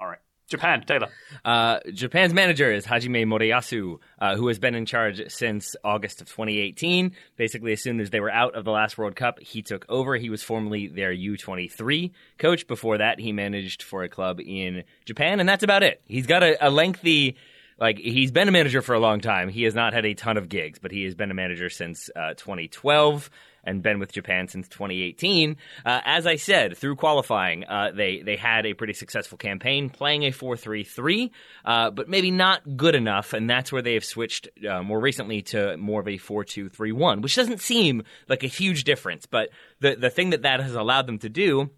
All right. Japan, Taylor. Uh, Japan's manager is Hajime Moriyasu, uh, who has been in charge since August of 2018. Basically, as soon as they were out of the last World Cup, he took over. He was formerly their U23 coach. Before that, he managed for a club in Japan, and that's about it. He's got a, a lengthy like he's been a manager for a long time. He has not had a ton of gigs, but he has been a manager since uh, 2012 and been with Japan since 2018. Uh, as I said, through qualifying, uh, they they had a pretty successful campaign, playing a 4-3-3, uh, but maybe not good enough, and that's where they have switched uh, more recently to more of a 4-2-3-1, which doesn't seem like a huge difference, but the the thing that that has allowed them to do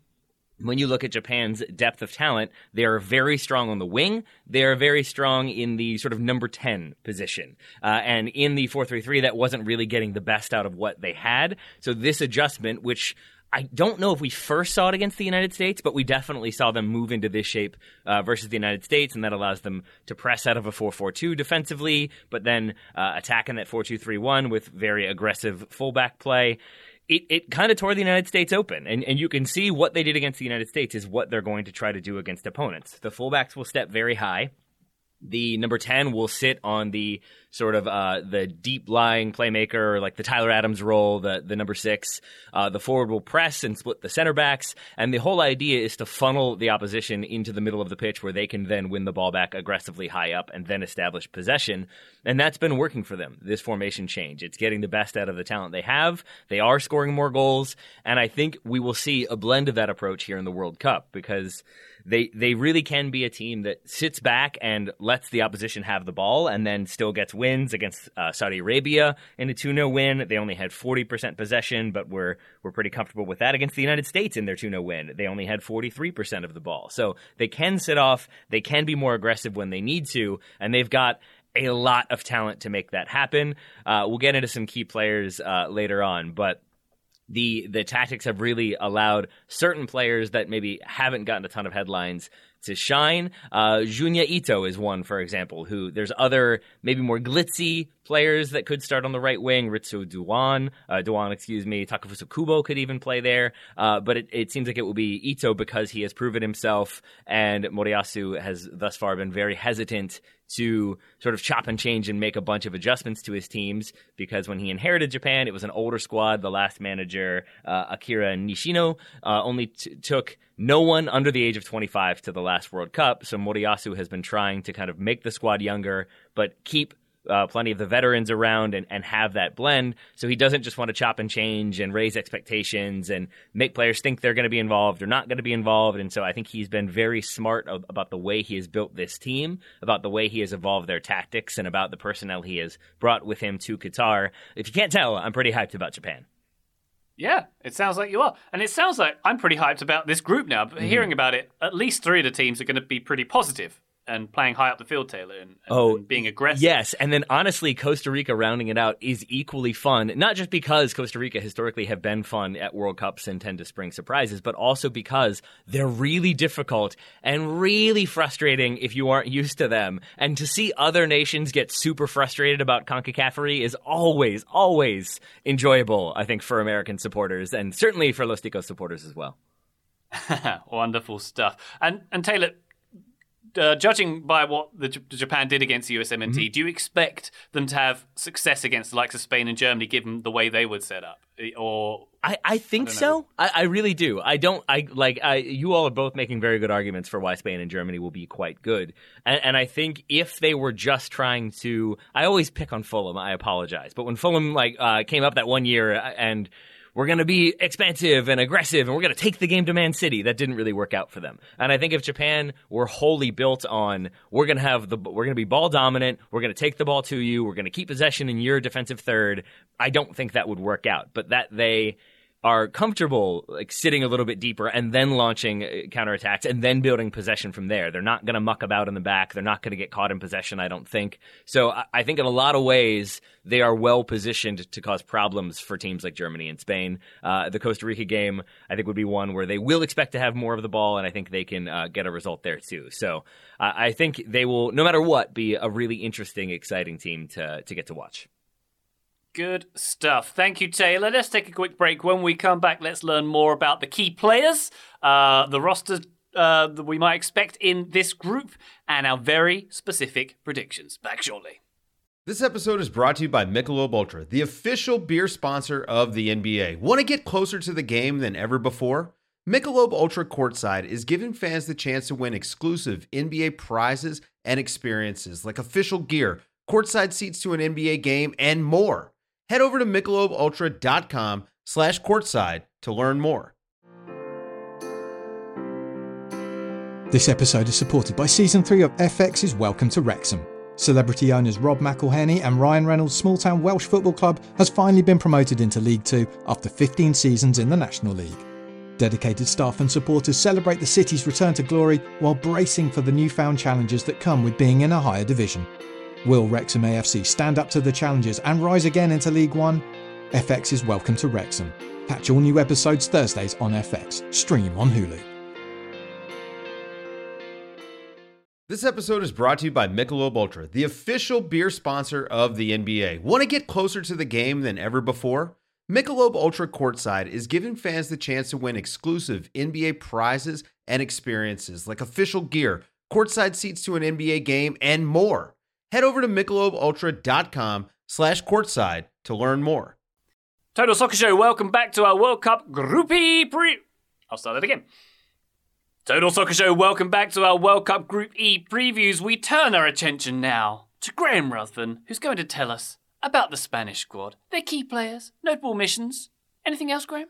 when you look at Japan's depth of talent, they are very strong on the wing. They are very strong in the sort of number 10 position. Uh, and in the 4 3 3, that wasn't really getting the best out of what they had. So this adjustment, which I don't know if we first saw it against the United States, but we definitely saw them move into this shape uh, versus the United States, and that allows them to press out of a 4 4 2 defensively, but then uh, attack in that 4 2 3 1 with very aggressive fullback play it, it kind of tore the United States open. And, and you can see what they did against the United States is what they're going to try to do against opponents. The fullbacks will step very high. The number 10 will sit on the sort of uh, the deep lying playmaker, like the Tyler Adams role, the, the number six. Uh, the forward will press and split the center backs. And the whole idea is to funnel the opposition into the middle of the pitch where they can then win the ball back aggressively high up and then establish possession. And that's been working for them, this formation change. It's getting the best out of the talent they have. They are scoring more goals. And I think we will see a blend of that approach here in the World Cup because they they really can be a team that sits back and lets the opposition have the ball and then still gets wins against uh, Saudi Arabia in a 2-0 win. They only had 40% possession, but we're we're pretty comfortable with that against the United States in their 2-0 win. They only had 43% of the ball. So they can sit off, they can be more aggressive when they need to, and they've got a lot of talent to make that happen. Uh, we'll get into some key players uh, later on, but the the tactics have really allowed certain players that maybe haven't gotten a ton of headlines to shine. Uh, Junya Ito is one, for example, who there's other maybe more glitzy players that could start on the right wing. Ritsu Doan, uh, Doan, excuse me, Takefusa Kubo could even play there. Uh, but it, it, seems like it will be Ito because he has proven himself, and Moriyasu has thus far been very hesitant to sort of chop and change and make a bunch of adjustments to his teams because when he inherited Japan, it was an older squad. The last manager, uh, Akira Nishino, uh, only t- took no one under the age of 25 to the last World Cup. So Moriyasu has been trying to kind of make the squad younger, but keep uh, plenty of the veterans around and, and have that blend. So he doesn't just want to chop and change and raise expectations and make players think they're going to be involved or not going to be involved. And so I think he's been very smart about the way he has built this team, about the way he has evolved their tactics, and about the personnel he has brought with him to Qatar. If you can't tell, I'm pretty hyped about Japan. Yeah, it sounds like you are. And it sounds like I'm pretty hyped about this group now. But mm. hearing about it, at least three of the teams are going to be pretty positive and playing high up the field, Taylor, and, and, oh, and being aggressive. Yes, and then honestly, Costa Rica rounding it out is equally fun. Not just because Costa Rica historically have been fun at World Cups and tend to spring surprises, but also because they're really difficult and really frustrating if you aren't used to them. And to see other nations get super frustrated about CONCACAFery is always, always enjoyable. I think for American supporters and certainly for Los Ticos supporters as well. Wonderful stuff. And and Taylor, uh, judging by what the, J- Japan did against the USMNT, mm-hmm. do you expect them to have success against the likes of Spain and Germany, given the way they would set up? Or I, I think I so. I, I, really do. I don't. I like. I you all are both making very good arguments for why Spain and Germany will be quite good. And, and I think if they were just trying to, I always pick on Fulham. I apologize, but when Fulham like uh, came up that one year and we're going to be expansive and aggressive and we're going to take the game to Man City. That didn't really work out for them. And I think if Japan were wholly built on we're going to have the we're going to be ball dominant, we're going to take the ball to you, we're going to keep possession in your defensive third, I don't think that would work out. But that they are comfortable like sitting a little bit deeper and then launching uh, counterattacks and then building possession from there. They're not going to muck about in the back. They're not going to get caught in possession, I don't think. So I think in a lot of ways, they are well positioned to cause problems for teams like Germany and Spain. Uh, the Costa Rica game, I think, would be one where they will expect to have more of the ball, and I think they can uh, get a result there too. So uh, I think they will, no matter what, be a really interesting, exciting team to, to get to watch. Good stuff. Thank you, Taylor. Let's take a quick break. When we come back, let's learn more about the key players, uh, the roster uh, that we might expect in this group, and our very specific predictions. Back shortly. This episode is brought to you by Michelob Ultra, the official beer sponsor of the NBA. Want to get closer to the game than ever before? Michelob Ultra Courtside is giving fans the chance to win exclusive NBA prizes and experiences like official gear, courtside seats to an NBA game, and more head over to michelobultra.com slash courtside to learn more. This episode is supported by Season 3 of FX's Welcome to Wrexham. Celebrity owners Rob McElhenney and Ryan Reynolds' small town Welsh football club has finally been promoted into League Two after 15 seasons in the National League. Dedicated staff and supporters celebrate the city's return to glory while bracing for the newfound challenges that come with being in a higher division. Will Wrexham AFC stand up to the challenges and rise again into League One? FX is welcome to Wrexham. Catch all new episodes Thursdays on FX. Stream on Hulu. This episode is brought to you by Michelob Ultra, the official beer sponsor of the NBA. Want to get closer to the game than ever before? Michelob Ultra Courtside is giving fans the chance to win exclusive NBA prizes and experiences like official gear, courtside seats to an NBA game, and more head over to michelobultra.com slash courtside to learn more. Total Soccer Show, welcome back to our World Cup Group E pre... I'll start that again. Total Soccer Show, welcome back to our World Cup Group E previews. We turn our attention now to Graham Ruthven, who's going to tell us about the Spanish squad, their key players, notable missions. Anything else, Graham?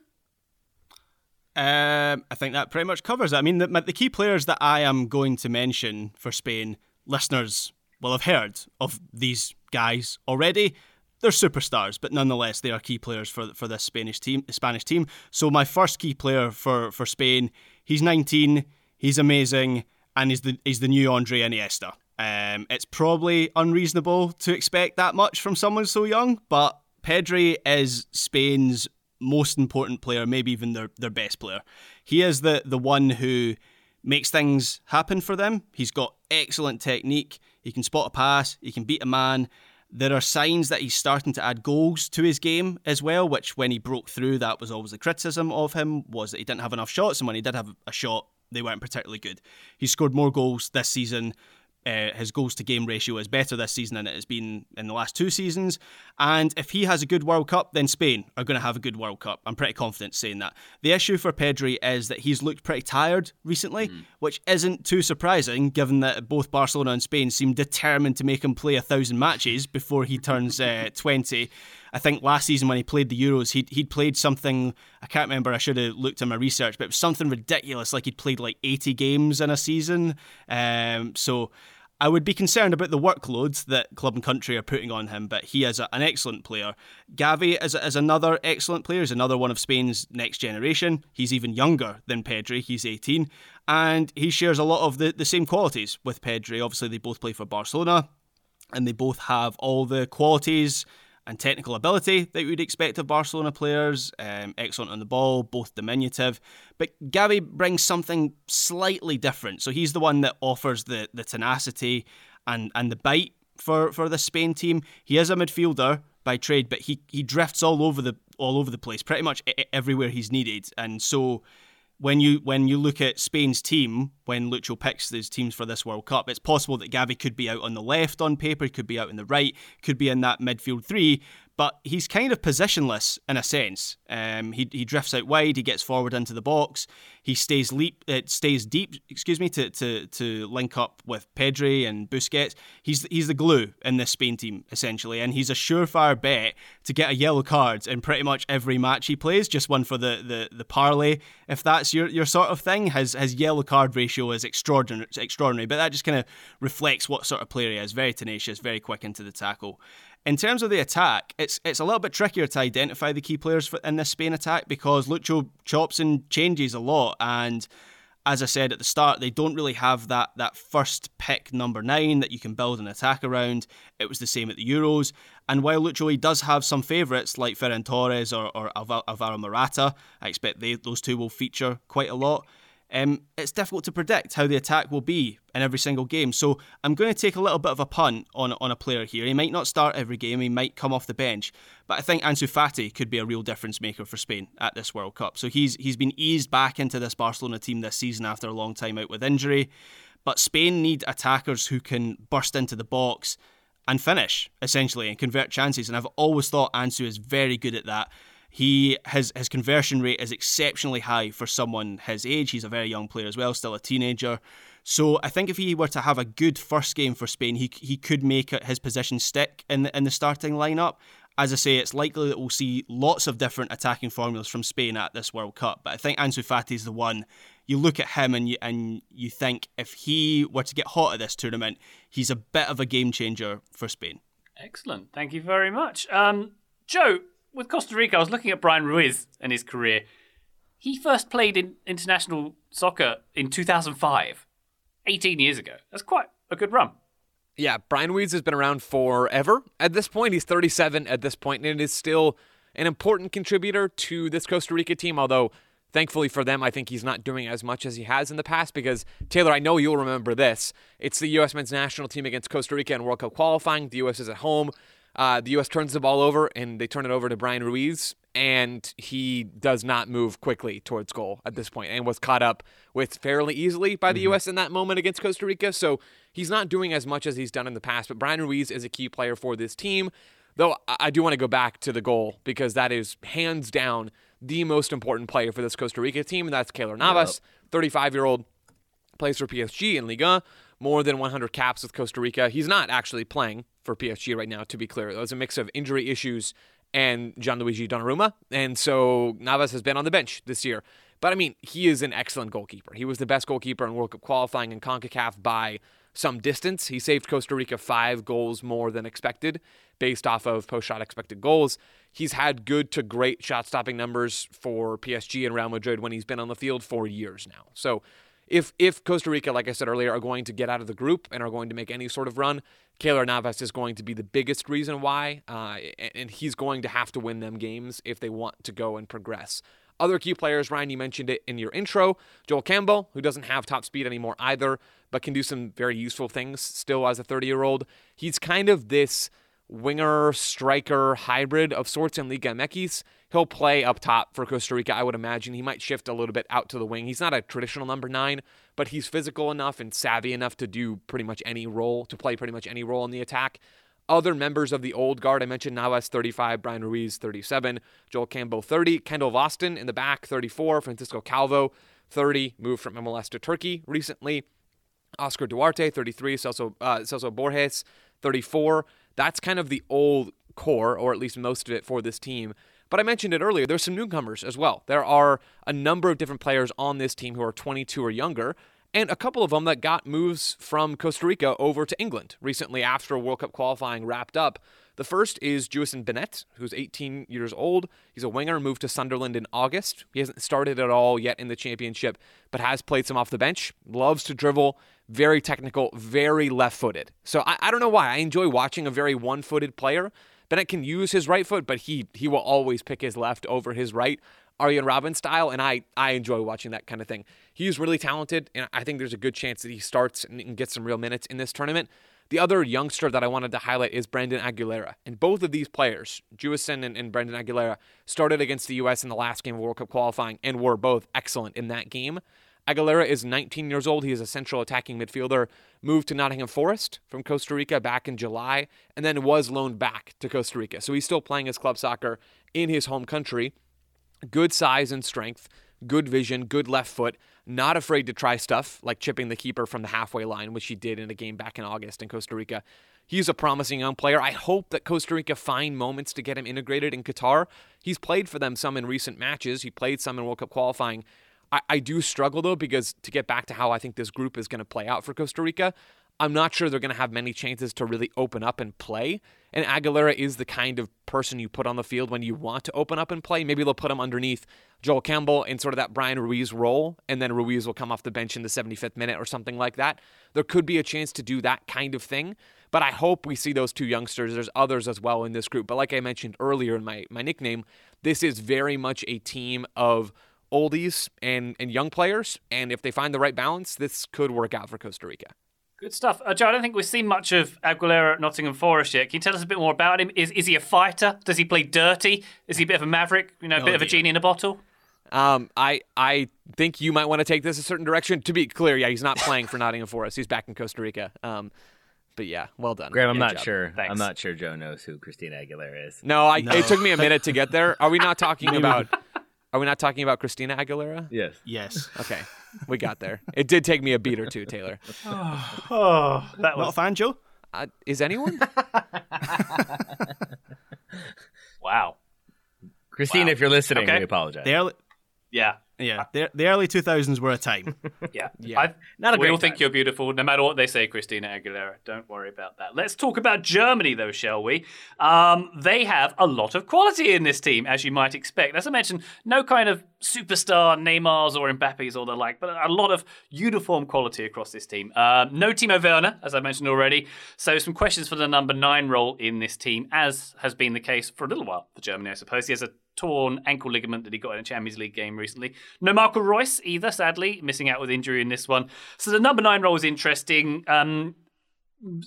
Um, I think that pretty much covers it. I mean, the, the key players that I am going to mention for Spain, listeners will have heard of these guys already. They're superstars, but nonetheless, they are key players for for this Spanish team. Spanish team. So my first key player for for Spain, he's 19, he's amazing, and he's the he's the new Andre Iniesta. Um, it's probably unreasonable to expect that much from someone so young, but Pedri is Spain's most important player, maybe even their their best player. He is the the one who makes things happen for them. He's got excellent technique. He can spot a pass, he can beat a man. There are signs that he's starting to add goals to his game as well, which when he broke through, that was always the criticism of him, was that he didn't have enough shots, and when he did have a shot, they weren't particularly good. He scored more goals this season, Uh, his goals to game ratio is better this season than it has been in the last two seasons. And if he has a good World Cup, then Spain are going to have a good World Cup. I'm pretty confident saying that. The issue for Pedri is that he's looked pretty tired recently, mm. which isn't too surprising given that both Barcelona and Spain seem determined to make him play a thousand matches before he turns uh, 20. I think last season when he played the Euros, he'd, he'd played something, I can't remember, I should have looked at my research, but it was something ridiculous, like he'd played like 80 games in a season. Um, so I would be concerned about the workloads that club and country are putting on him, but he is a, an excellent player. Gavi is, is another excellent player. He's another one of Spain's next generation. He's even younger than Pedri. He's 18. And he shares a lot of the, the same qualities with Pedri. Obviously, they both play for Barcelona and they both have all the qualities and technical ability that you would expect of Barcelona players. Um, excellent on the ball, both diminutive. But Gavi brings something slightly different. So he's the one that offers the, the tenacity and, and the bite for, for the Spain team. He is a midfielder by trade, but he, he drifts all over the all over the place, pretty much everywhere he's needed. And so when you when you look at Spain's team, when Lucho picks his teams for this World Cup, it's possible that Gavi could be out on the left on paper, could be out on the right, could be in that midfield three, but he's kind of positionless in a sense. Um, he, he drifts out wide, he gets forward into the box, he stays leap, it uh, stays deep, excuse me, to, to to link up with Pedri and Busquets. He's he's the glue in this Spain team essentially, and he's a surefire bet to get a yellow card in pretty much every match he plays. Just one for the the, the parlay, if that's your, your sort of thing. His his yellow card ratio is extraordinary, extraordinary, but that just kind of reflects what sort of player he is. Very tenacious, very quick into the tackle. In terms of the attack, it's it's a little bit trickier to identify the key players in this Spain attack because Lucho chops and changes a lot, and as I said at the start, they don't really have that that first pick number nine that you can build an attack around. It was the same at the Euros, and while Lucho he does have some favourites like Ferran Torres or, or Alvaro Morata, I expect they, those two will feature quite a lot. Um, it's difficult to predict how the attack will be in every single game. So I'm going to take a little bit of a punt on, on a player here. He might not start every game, he might come off the bench, but I think Ansu Fati could be a real difference maker for Spain at this World Cup. So he's he's been eased back into this Barcelona team this season after a long time out with injury. But Spain need attackers who can burst into the box and finish essentially and convert chances. And I've always thought Ansu is very good at that. He his his conversion rate is exceptionally high for someone his age. He's a very young player as well, still a teenager. So I think if he were to have a good first game for Spain, he he could make his position stick in the, in the starting lineup. As I say, it's likely that we'll see lots of different attacking formulas from Spain at this World Cup. But I think Ansu Fati is the one. You look at him and you and you think if he were to get hot at this tournament, he's a bit of a game changer for Spain. Excellent, thank you very much, um, Joe with Costa Rica, I was looking at Bryan Ruiz and his career. He first played in international soccer in 2005, 18 years ago. That's quite a good run. Yeah, Bryan Ruiz has been around forever. At this point, he's 37 at this point, and is still an important contributor to this Costa Rica team, although thankfully for them, I think he's not doing as much as he has in the past because, Taylor, I know you'll remember this. It's the U.S. men's national team against Costa Rica in World Cup qualifying. The U.S. is at home. Uh, the U.S. turns the ball over and they turn it over to Bryan Ruiz, and he does not move quickly towards goal at this point and was caught up with fairly easily by the mm-hmm. U.S. in that moment against Costa Rica. So he's not doing as much as he's done in the past, but Bryan Ruiz is a key player for this team. Though I do want to go back to the goal because that is hands down the most important player for this Costa Rica team, and that's Keylor Navas, 35 year old, plays for PSG in Liga, more than 100 caps with Costa Rica. He's not actually playing for PSG right now, to be clear. It was a mix of injury issues and Gianluigi Donnarumma. And so Navas has been on the bench this year. But I mean, he is an excellent goalkeeper. He was the best goalkeeper in World Cup qualifying in CONCACAF by some distance. He saved Costa Rica five goals more than expected based off of post shot expected goals. He's had good to great shot stopping numbers for PSG and Real Madrid when he's been on the field for years now. So if if Costa Rica, like I said earlier, are going to get out of the group and are going to make any sort of run, Keylor Navas is going to be the biggest reason why, uh, and he's going to have to win them games if they want to go and progress. Other key players, Ryan, you mentioned it in your intro. Joel Campbell, who doesn't have top speed anymore either, but can do some very useful things still as a 30 year old. He's kind of this winger striker hybrid of sorts in Liga MX. He'll play up top for Costa Rica, I would imagine. He might shift a little bit out to the wing. He's not a traditional number nine, but he's physical enough and savvy enough to do pretty much any role, to play pretty much any role in the attack. Other members of the old guard, I mentioned Navas 35, Bryan Ruiz 37, Joel Campbell 30, Kendall Waston in the back 34, Francisco Calvo 30, moved from MLS to Turkey recently. Oscar Duarte 33, Celso, uh, Celso Borges 34. That's kind of the old core, or at least most of it for this team. But I mentioned it earlier, there's some newcomers as well. There are a number of different players on this team who are 22 or younger, and a couple of them that got moves from Costa Rica over to England recently after World Cup qualifying wrapped up. The first is Jewison Bennette, who's 18 years old. He's a winger, moved to Sunderland in August. He hasn't started at all yet in the championship, but has played some off the bench. Loves to dribble, very technical, very left footed. So I, I don't know why. I enjoy watching a very one footed player. Bennette can use his right foot, but he he will always pick his left over his right. Arjen Robben style, and I I enjoy watching that kind of thing. He's really talented, and I think there's a good chance that he starts and gets some real minutes in this tournament. The other youngster that I wanted to highlight is Brandon Aguilera. And both of these players, Jewison and, and Brandon Aguilera, started against the U.S. in the last game of World Cup qualifying and were both excellent in that game. Aguilera is 19 years old. He is a central attacking midfielder, moved to Nottingham Forest from Costa Rica back in July, and then was loaned back to Costa Rica. So he's still playing his club soccer in his home country. Good size and strength, good vision, good left foot, not afraid to try stuff like chipping the keeper from the halfway line, which he did in a game back in August in Costa Rica. He's a promising young player. I hope that Costa Rica find moments to get him integrated in Qatar. He's played for them some in recent matches. He played some in World Cup qualifying. I, I do struggle though because to get back to how I think this group is going to play out for Costa Rica, I'm not sure they're going to have many chances to really open up and play. And Aguilera is the kind of person you put on the field when you want to open up and play. Maybe they'll put him underneath Joel Campbell in sort of that Bryan Ruiz role, and then Ruiz will come off the bench in the 75th minute or something like that. There could be a chance to do that kind of thing. But I hope we see those two youngsters. There's others as well in this group. But like I mentioned earlier in my, my nickname, this is very much a team of oldies and, and young players. And if they find the right balance, this could work out for Costa Rica. Good stuff. Uh, Joe, I don't think we've seen much of Aguilera at Nottingham Forest yet. Can you tell us a bit more about him? Is, is he a fighter? Does he play dirty? Is he a bit of a maverick? You know, a Oh, bit of a genie in a bottle? Um, I I think you might want to take this a certain direction. To be clear, yeah, he's not playing for Nottingham Forest. He's back in Costa Rica. Um, but yeah, well done. Graham, I'm Good not job. sure. Thanks. I'm not sure Joe knows who Christina Aguilera is. No, I, No. it took me a minute to get there. Are we not talking about? Are we not talking about Christina Aguilera? Yes. Yes. Okay, we got there. It did take me a beat or two, Taylor. Oh, that Not a fan, Joe? Uh, is anyone? wow. Christina, Wow. if you're listening, Okay. we apologize. The early, Yeah, yeah, the, the early 2000s were a time. yeah, Yeah. I, Not a we great all think you're beautiful, no matter what they say, Christina Aguilera. Don't worry about that. Let's talk about Germany, though, shall we? Um, they have a lot of quality in this team, as you might expect. As I mentioned, no kind of superstar Neymars or Mbappe's or the like, but a lot of uniform quality across this team. Um, no Timo Werner, as I mentioned already. So some questions for the number nine role in this team, as has been the case for a little while for Germany, I suppose. He has a torn ankle ligament that he got in a Champions League game recently. No Marco Reus either, sadly, missing out with injury in this one. So the number nine role is interesting. Um,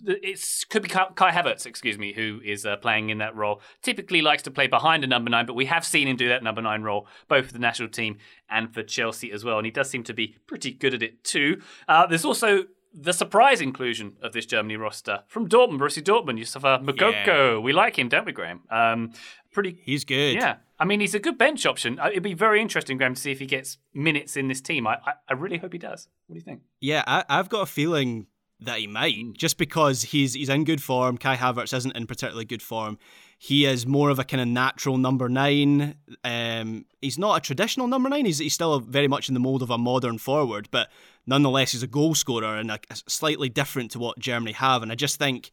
it's could be Kai Kai Havertz, excuse me, who is uh, playing in that role. Typically likes to play behind a number nine, but we have seen him do that number nine role both for the national team and for Chelsea as well, and he does seem to be pretty good at it too. Uh, there's also the surprise inclusion of this Germany roster from Dortmund, Borussia Dortmund, Youssoufa Moukoko. We like him, don't we, Graham? Um, pretty He's good. yeah, I mean, he's a good bench option. Uh, It'd be very interesting, Graham, to see if he gets minutes in this team. I, I, I really hope he does. What do you think? Yeah, I, I've got a feeling that he might, just because he's he's in good form. Kai Havertz isn't in particularly good form. He is more of a kind of natural number nine. Um, he's not a traditional number nine. He's, he's still very much in the mold of a modern forward, but nonetheless, he's a goal scorer and a, a slightly different to what Germany have. And I just think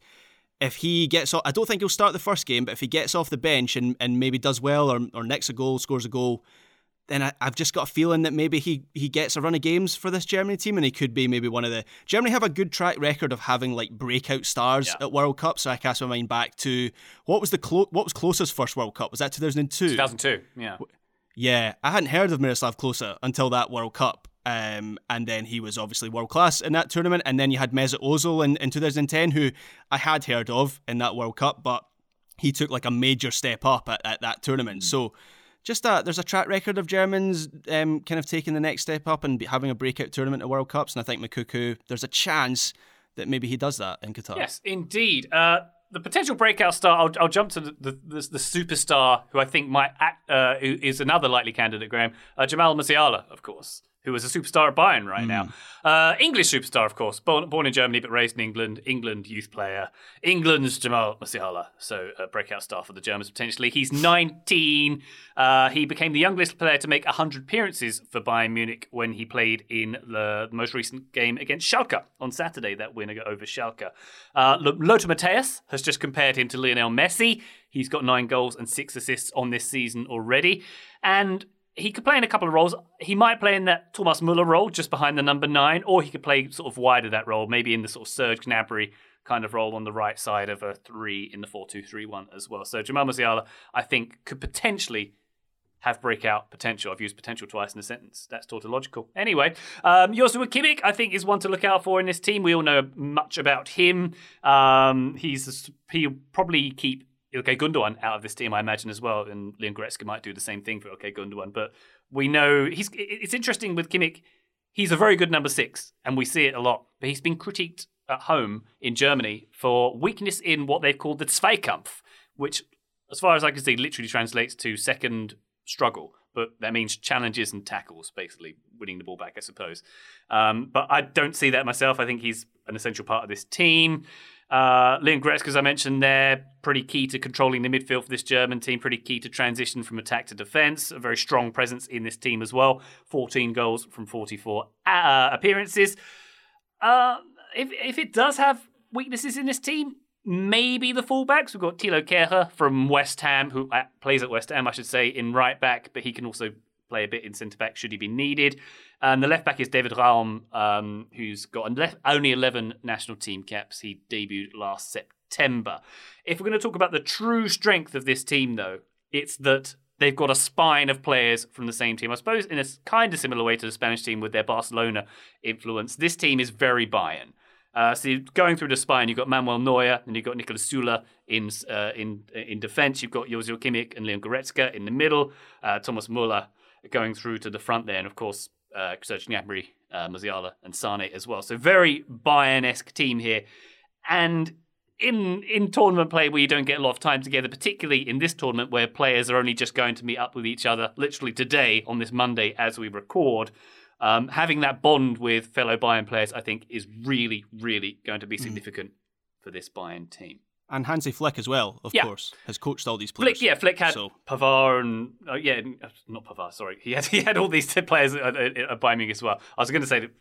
if he gets off, I don't think he'll start the first game, but if he gets off the bench and, and maybe does well or, or nicks a goal, scores a goal, then I, I've just got a feeling that maybe he, he gets a run of games for this Germany team and he could be maybe one of the. Germany have a good track record of having like breakout stars Yeah. at World Cup. So I cast my mind back to what was the clo- what was Klose's first World Cup? Was that 2002? 2002, yeah. Yeah, I hadn't heard of Miroslav Klose until that World Cup. Um, and then he was obviously world class in that tournament. And then you had Mesut Ozil in, in 2010, who I had heard of in that World Cup, but he took like a major step up at, at that tournament. So just a, there's a track record of Germans um, kind of taking the next step up and having a breakout tournament at World Cups, and I think Moukoko, there's a chance that maybe he does that in Qatar. Yes, indeed. Uh, the potential breakout star. I'll, I'll jump to the, the, the, the superstar who I think might act, uh, is another likely candidate. Graham uh, Jamal Musiala, of course who is a superstar at Bayern right mm. now. Uh, English superstar, of course, born, born, in Germany but raised in England. England youth player. England's Jamal Musiala, so a breakout star for the Germans potentially. He's 19. Uh, he became the youngest player to make 100 appearances for Bayern Munich when he played in the most recent game against Schalke on Saturday, that win over Schalke. Uh, Lothar Matthäus has just compared him to Lionel Messi. He's got nine goals and six assists on this season already. And he could play in a couple of roles. He might play in that Thomas Müller role just behind the number nine, or he could play sort of wider that role, maybe in the sort of Serge Gnabry kind of role on the right side of a three in the four-two-three-one as well. So Jamal Musiala, I think, could potentially have breakout potential. I've used potential twice in a sentence. That's tautological. Anyway, um, Joshua Kimmich, I think, is one to look out for in this team. We all know much about him. Um, he's he'll probably keep Ilkay Gundogan out of this team, I imagine as well, and Leon Goretzka might do the same thing for Ilkay Gundogan. But we know he's. It's interesting with Kimmich. He's a very good number six, and we see it a lot. But he's been critiqued at home in Germany for weakness in what they've called the Zweikampf, which, as far as I can see, literally translates to second struggle. But that means challenges and tackles, basically winning the ball back, I suppose. Um, but I don't see that myself. I think he's an essential part of this team. Uh, Leon Goretzka, as I mentioned there, pretty key to controlling the midfield for this German team, pretty key to transition from attack to defence. A very strong presence in this team as well. 14 goals from 44 uh, appearances. Uh, if, if it does have weaknesses in this team, maybe the fullbacks. We've got Thilo Kehrer from West Ham, who uh, plays at West Ham, I should say, in right back, but he can also play a bit in centre back should he be needed. And the left back is David Raum, um, who's got only 11 national team caps. He debuted last September. If we're going to talk about the true strength of this team, though, it's that they've got a spine of players from the same team. I suppose in a kind of similar way to the Spanish team with their Barcelona influence. This team is very Bayern. Uh, so going through the spine, you've got Manuel Neuer, and you've got Niklas Süle in uh, in in defence. You've got Joshua Kimmich and Leon Goretzka in the middle. Uh, Thomas Müller going through to the front there, and of course uh, Serge Gnabry, uh, Musiala, and Sane as well. So very Bayern-esque team here, and in in tournament play where you don't get a lot of time together, particularly in this tournament where players are only just going to meet up with each other literally today on this Monday as we record. Um, having that bond with fellow Bayern players, I think, is really, really going to be mm. significant mm. for this Bayern team and Hansi Flick as well, of yeah. course, has coached all these players. Flick, yeah, Flick had so. Pavard and uh, yeah, not Pavard. Sorry, he had he had all these players at, at, at Bayern as well. I was going to say that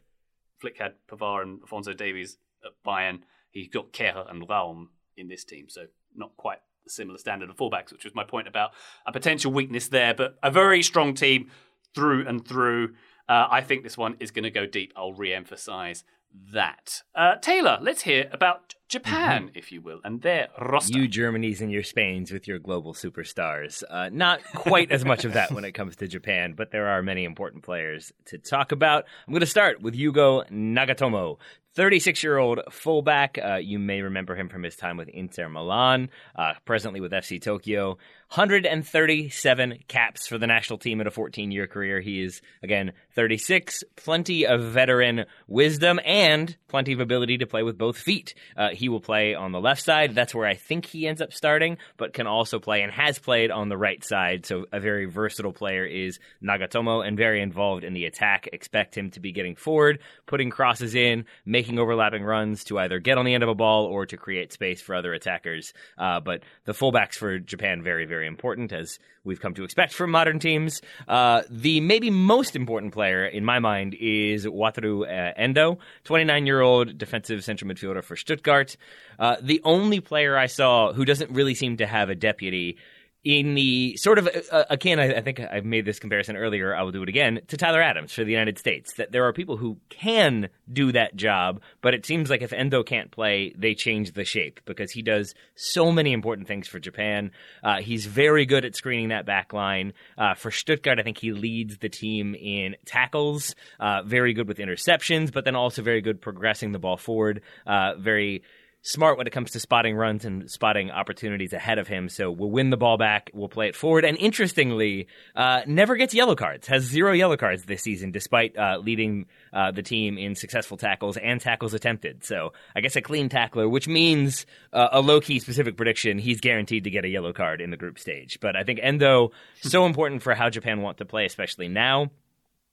Flick had Pavard and Alphonso Davies at Bayern. He got Kehrer and Raum in this team, so not quite a similar standard of fullbacks, which was my point about a potential weakness there. But a very strong team through and through. Uh, I think this one is going to go deep. I'll re-emphasize that. Uh, Taylor, let's hear about Japan, mm-hmm. if you will, and their roster. You Germanys and your Spains with your global superstars. Uh, not quite as much of that when it comes to Japan, but there are many important players to talk about. I'm going to start with Yugo Nagatomo, 36 year old fullback. Uh, you may remember him from his time with Inter Milan, uh, presently with FC Tokyo. 137 caps for the national team in a 14 year career. He is, again, 36, plenty of veteran wisdom and plenty of ability to play with both feet. Uh, he will play on the left side. That's where I think he ends up starting, but can also play and has played on the right side. So a very versatile player is Nagatomo and very involved in the attack. Expect him to be getting forward, putting crosses in, making overlapping runs to either get on the end of a ball or to create space for other attackers. Uh, but the fullbacks for Japan, very, very important, as we've come to expect from modern teams. Uh, the maybe most important player in my mind is Wataru uh, Endo, 29 year old defensive central midfielder for Stuttgart. Uh, the only player I saw who doesn't really seem to have a deputy in the sort of uh, uh, again, I, I, think I've made this comparison earlier. I will do it again to Tyler Adams for the United States. That there are people who can do that job, but it seems like if Endo can't play, they change the shape because he does so many important things for Japan. Uh, he's very good at screening that back line. Uh, for Stuttgart, I think he leads the team in tackles. Uh, very good with interceptions, but then also very good progressing the ball forward. Uh, very smart when it comes to spotting runs and spotting opportunities ahead of him. So we'll win the ball back, we'll play it forward, and interestingly, uh, never gets yellow cards. Has zero yellow cards this season, despite uh, leading uh, the team in successful tackles and tackles attempted. So I guess a clean tackler, which means uh, a low key specific prediction. He's guaranteed to get a yellow card in the group stage. But I think Endo so important for how Japan want to play, especially now.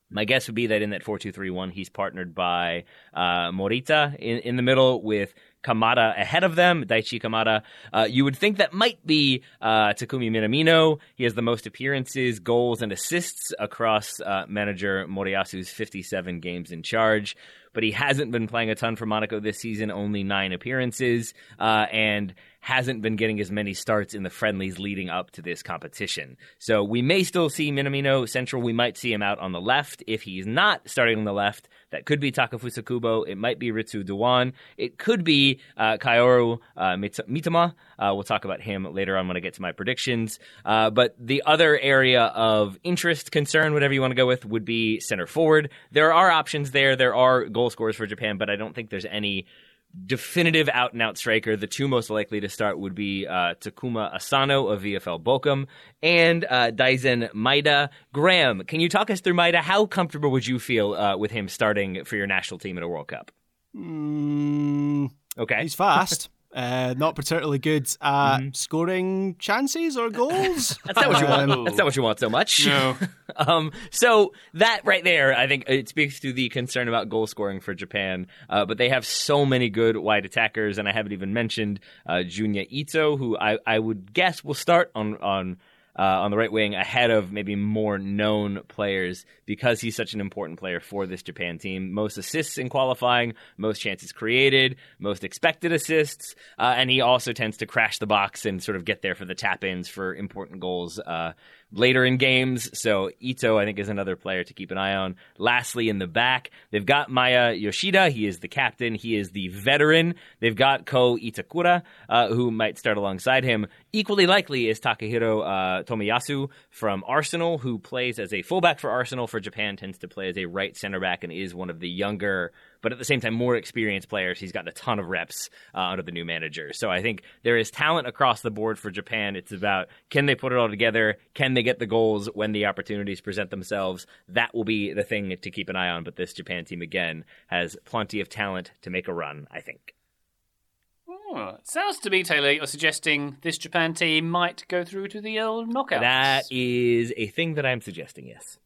My guess would be that in that 4 2 3 1, he's partnered by uh, Morita in, in the middle with Kamada ahead of them, Daichi Kamada. Uh, you would think that might be uh, Takumi Minamino. He has the most appearances, goals, and assists across uh, manager Moriyasu's 57 games in charge. But he hasn't been playing a ton for Monaco this season, only nine appearances, uh, and hasn't been getting as many starts in the friendlies leading up to this competition. So we may still see Minamino central. We might see him out on the left. If he's not starting on the left, that could be Takefusa Kubo. It might be Ritsu Doan. It could be uh, uh, Mitoma. Uh, we'll talk about him later on when I get to my predictions. Uh, but the other area of interest, concern, whatever you want to go with, would be center forward. There are options there. There are goal scorers for Japan, but I don't think there's any definitive out and out striker. The two most likely to start would be uh, Takuma Asano of VFL Bochum and uh, Daizen Maeda. Graham, can you talk us through Maeda? How comfortable would you feel uh, with him starting for your national team at a World Cup? Mm, okay. He's fast. Uh, not particularly good at mm-hmm. scoring chances or goals. That's not what you want. Um, That's not what you want so much. No. um, so that right there, I think it speaks to the concern about goal scoring for Japan. Uh, but they have so many good wide attackers, and I haven't even mentioned uh, Junya Ito, who I, I would guess will start on on uh, on the right wing ahead of maybe more known players because he's such an important player for this Japan team. Most assists in qualifying, most chances created, most expected assists, uh, and he also tends to crash the box and sort of get there for the tap ins for important goals. Later in games. So Ito, I think, is another player to keep an eye on. Lastly, in the back, they've got Maya Yoshida. He is the captain. He is the veteran. They've got Ko Itakura, uh, who might start alongside him. Equally likely is Takehiro uh, Tomiyasu from Arsenal, who plays as a fullback for Arsenal. For Japan, tends to play as a right center back and is one of the younger but at the same time, more experienced players. He's gotten a ton of reps uh, under the new manager. So I think there is talent across the board for Japan. It's about can they put it all together? Can they get the goals when the opportunities present themselves? That will be the thing to keep an eye on. But this Japan team, again, has plenty of talent to make a run, I think. Oh, sounds to me, Taylor, you're suggesting this Japan team might go through to the old knockouts. That is a thing that I'm suggesting, yes.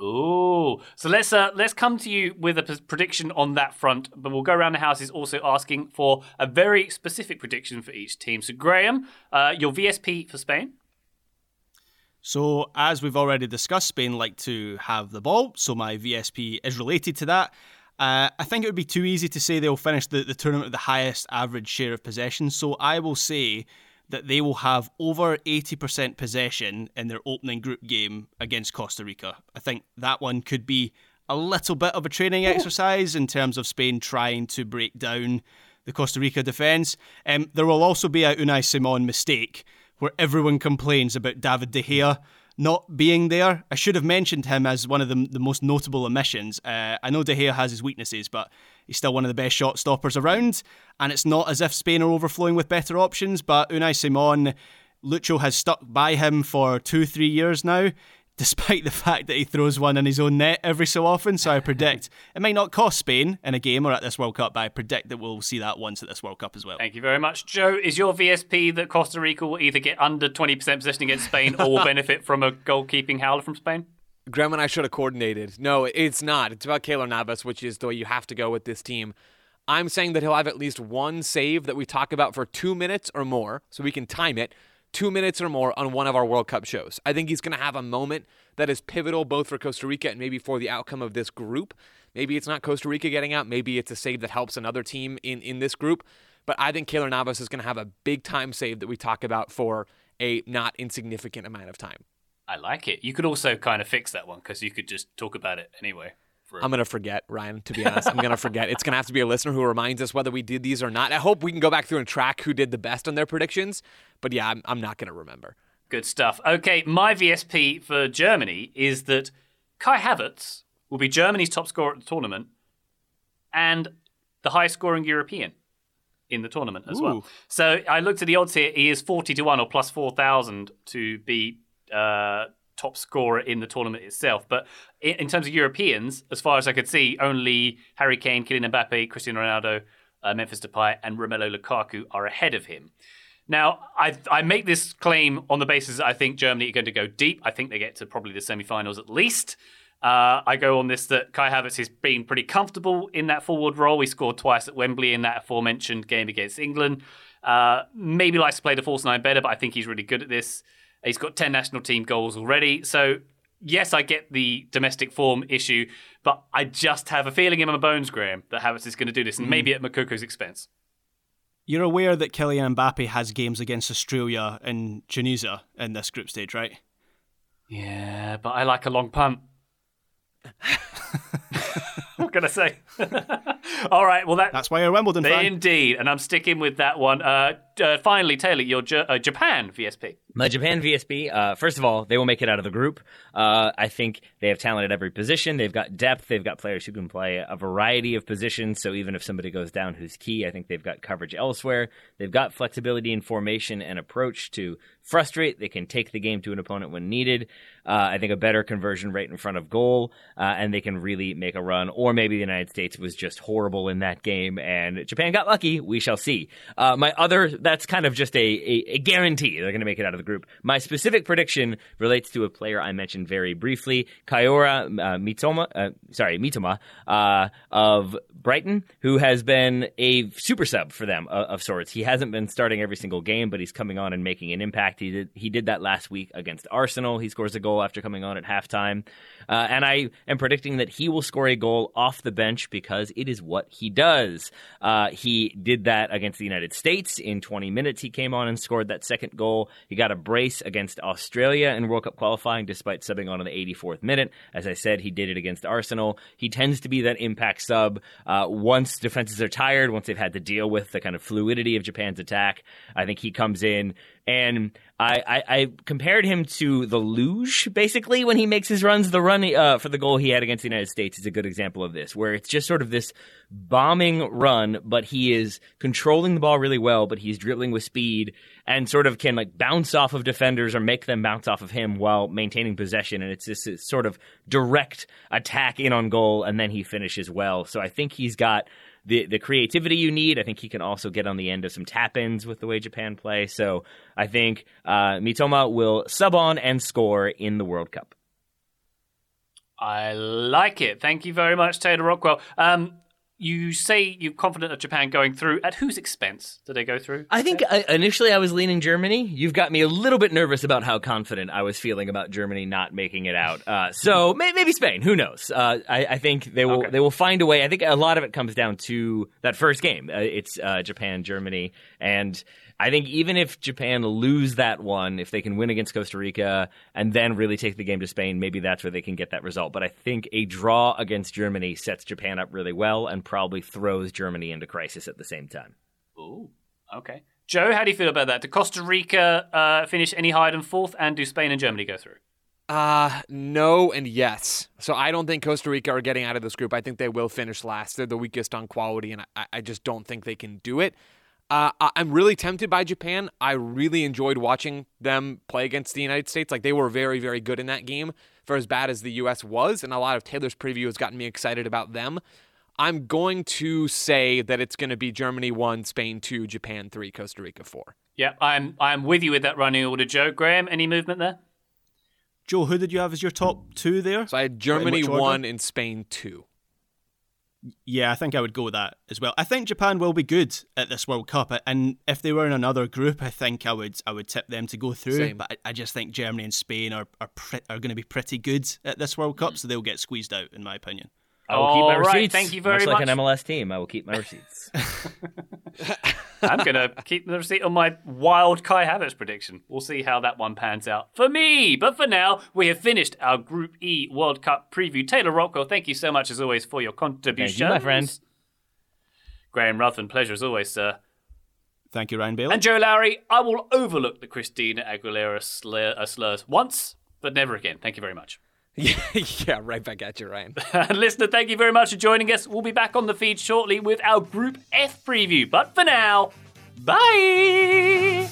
Ooh, so let's uh, let's come to you with a p- prediction on that front, but we'll go around the houses also asking for a very specific prediction for each team. So, Graham, uh, your VSP for Spain. So, as we've already discussed, Spain like to have the ball, so my VSP is related to that. Uh, I think it would be too easy to say they'll finish the, the tournament with the highest average share of possession, so I will say that they will have over 80% possession in their opening group game against Costa Rica. I think that one could be a little bit of a training exercise in terms of Spain trying to break down the Costa Rica defence. Um, there will also be a Unai Simon mistake where everyone complains about David De Gea not being there. I should have mentioned him as one of the, the most notable omissions. Uh, I know De Gea has his weaknesses, but he's still one of the best shot stoppers around. And it's not as if Spain are overflowing with better options, but Unai Simon, Lucho has stuck by him for two, three years now despite the fact that he throws one in his own net every so often. So I predict it might not cost Spain in a game or at this World Cup, but I predict that we'll see that once at this World Cup as well. Thank you very much, Joe. Is your VSP that Costa Rica will either get under 20% possession against Spain or will benefit from a goalkeeping howler from Spain? Graham and I should have coordinated. No, it's not. It's about Keylor Navas, which is the way you have to go with this team. I'm saying that he'll have at least one save that we talk about for two minutes or more, so we can time it two minutes or more on one of our World Cup shows. I think he's going to have a moment that is pivotal both for Costa Rica and maybe for the outcome of this group. Maybe it's not Costa Rica getting out. Maybe it's a save that helps another team in, in this group. But I think Keylor Navas is going to have a big time save that we talk about for a not insignificant amount of time. I like it. You could also kind of fix that one because you could just talk about it anyway. For... I'm gonna forget, Ryan. To be honest, I'm gonna forget. It's gonna have to be a listener who reminds us whether we did these or not. I hope we can go back through and track who did the best on their predictions. But yeah, I'm, I'm not gonna remember. Good stuff. Okay, my VSP for Germany is that Kai Havertz will be Germany's top scorer at the tournament and the highest scoring European. in the tournament as Ooh. well. So I looked at the odds here. He is 40 to 1 or plus 4,000 to be uh, top scorer in the tournament itself. But in, in terms of Europeans, as far as I could see, only Harry Kane, Kylian Mbappe, Cristiano Ronaldo, uh, Memphis Depay, and Romelu Lukaku are ahead of him. Now, I, I make this claim on the basis that I think Germany are going to go deep. I think they get to probably the semi-finals at least. Uh, I go on this that Kai Havertz has been pretty comfortable in that forward role. He scored twice at Wembley in that aforementioned game against England. Uh, maybe likes to play the false nine better, but I think he's really good at this. He's got 10 national team goals already. So, yes, I get the domestic form issue, but I just have a feeling in my bones, Graham, that Havertz is going to do this, and maybe at Moukoko's expense. You're aware that Kylian Mbappe has games against Australia and Tunisia in this group stage, right? Yeah, but I like a long punt. what can I say? All right, well that That's why you're a Wimbledon fan. indeed, and I'm sticking with that one. Uh, uh, finally, Taylor, your J- uh, Japan VSP. My Japan VSB, uh, first of all, they will make it out of the group. Uh, I think they have talent at every position. They've got depth. They've got players who can play a variety of positions. So even if somebody goes down who's key, I think they've got coverage elsewhere. They've got flexibility in formation and approach to frustrate. They can take the game to an opponent when needed. Uh, I think a better conversion rate in front of goal, uh, and they can really make a run. Or maybe the United States was just horrible in that game, and Japan got lucky. We shall see. Uh, my other, that's kind of just a, a, a guarantee they're going to make it out of the group. My specific prediction relates to a player I mentioned very briefly, Kaoru uh, Mitoma, uh, sorry, Mitoma uh, of Brighton, who has been a super sub for them uh, of sorts. He hasn't been starting every single game, but he's coming on and making an impact. He did he did that last week against Arsenal. He scores a goal after coming on at halftime, uh, and I am predicting that he will score a goal off the bench because it is what he does. Uh, he did that against the United States in 20 minutes. He came on and scored that second goal. He got a brace against Australia in World Cup qualifying, despite subbing on in the 84th minute. As I said, he did it against Arsenal. He tends to be that impact sub uh, once defenses are tired, once they've had to deal with the kind of fluidity of Japan's attack. I think he comes in and I, I, I compared him to the luge basically when he makes his runs. The run uh, for the goal he had against the United States is a good example of this, where it's just sort of this bombing run, but he is controlling the ball really well, but he's dribbling with speed and sort of can like bounce off of defenders or make them bounce off of him while maintaining possession. And it's this, this sort of direct attack in on goal, and then he finishes well. So I think he's got the the creativity you need. I think he can also get on the end of some tap ins with the way Japan play. So I think uh, Mitoma will sub on and score in the World Cup. I like it. Thank you very much, Taylor Rockwell. Um, you say you're confident of Japan going through. At whose expense do they go through? I think uh, initially I was leaning Germany. You've got me a little bit nervous about how confident I was feeling about Germany not making it out. Uh, so may- maybe Spain. Who knows? Uh, I-, I think they will. Okay. They will find a way. I think a lot of it comes down to that first game. Uh, it's uh, Japan, Germany, and I think even if Japan lose that one, if they can win against Costa Rica and then really take the game to Spain, maybe that's where they can get that result. But I think a draw against Germany sets Japan up really well and probably throws Germany into crisis at the same time. Ooh, okay. Joe, how do you feel about that? Do Costa Rica uh, finish any higher than fourth, and do Spain and Germany go through? Uh, no and yes. So I don't think Costa Rica are getting out of this group. I think they will finish last. They're the weakest on quality, and I, I just don't think they can do it. Uh, I- I'm really tempted by Japan. I really enjoyed watching them play against the United States. Like they were very, very good in that game for as bad as the U.S. was, and a lot of Taylor's preview has gotten me excited about them. I'm going to say that it's going to be Germany one, Spain two, Japan three, Costa Rica four. Yeah, I'm I'm with you with that running order, Joe. Graham, any movement there? Joe, who did you have as your top two there? So I had Germany one and Spain two. Yeah, I think I would go with that as well. I think Japan will be good at this World Cup, and if they were in another group, I think I would I would tip them to go through. Same. But I, I just think Germany and Spain are are, pre- are going to be pretty good at this World Cup, mm. so they'll get squeezed out, in my opinion. I will keep my All right, receipts. thank you very much. like much. an MLS team, I will keep my receipts. I'm going to keep the receipt on my wild Kai Havertz prediction. We'll see how that one pans out for me. But for now, we have finished our Group E World Cup preview. Taylor Rockwell, thank you so much as always for your contribution. my friend. Graham Ruthven, pleasure as always, sir. Thank you, Ryan Bailey. And Joe Lowry, I will overlook the Christina Aguilera slur, uh, slurs once, but never again. Thank you very much. Yeah, yeah, right back at you, Ryan. Listener, thank you very much for joining us. We'll be back on the feed shortly with our Group F preview. But for now, bye!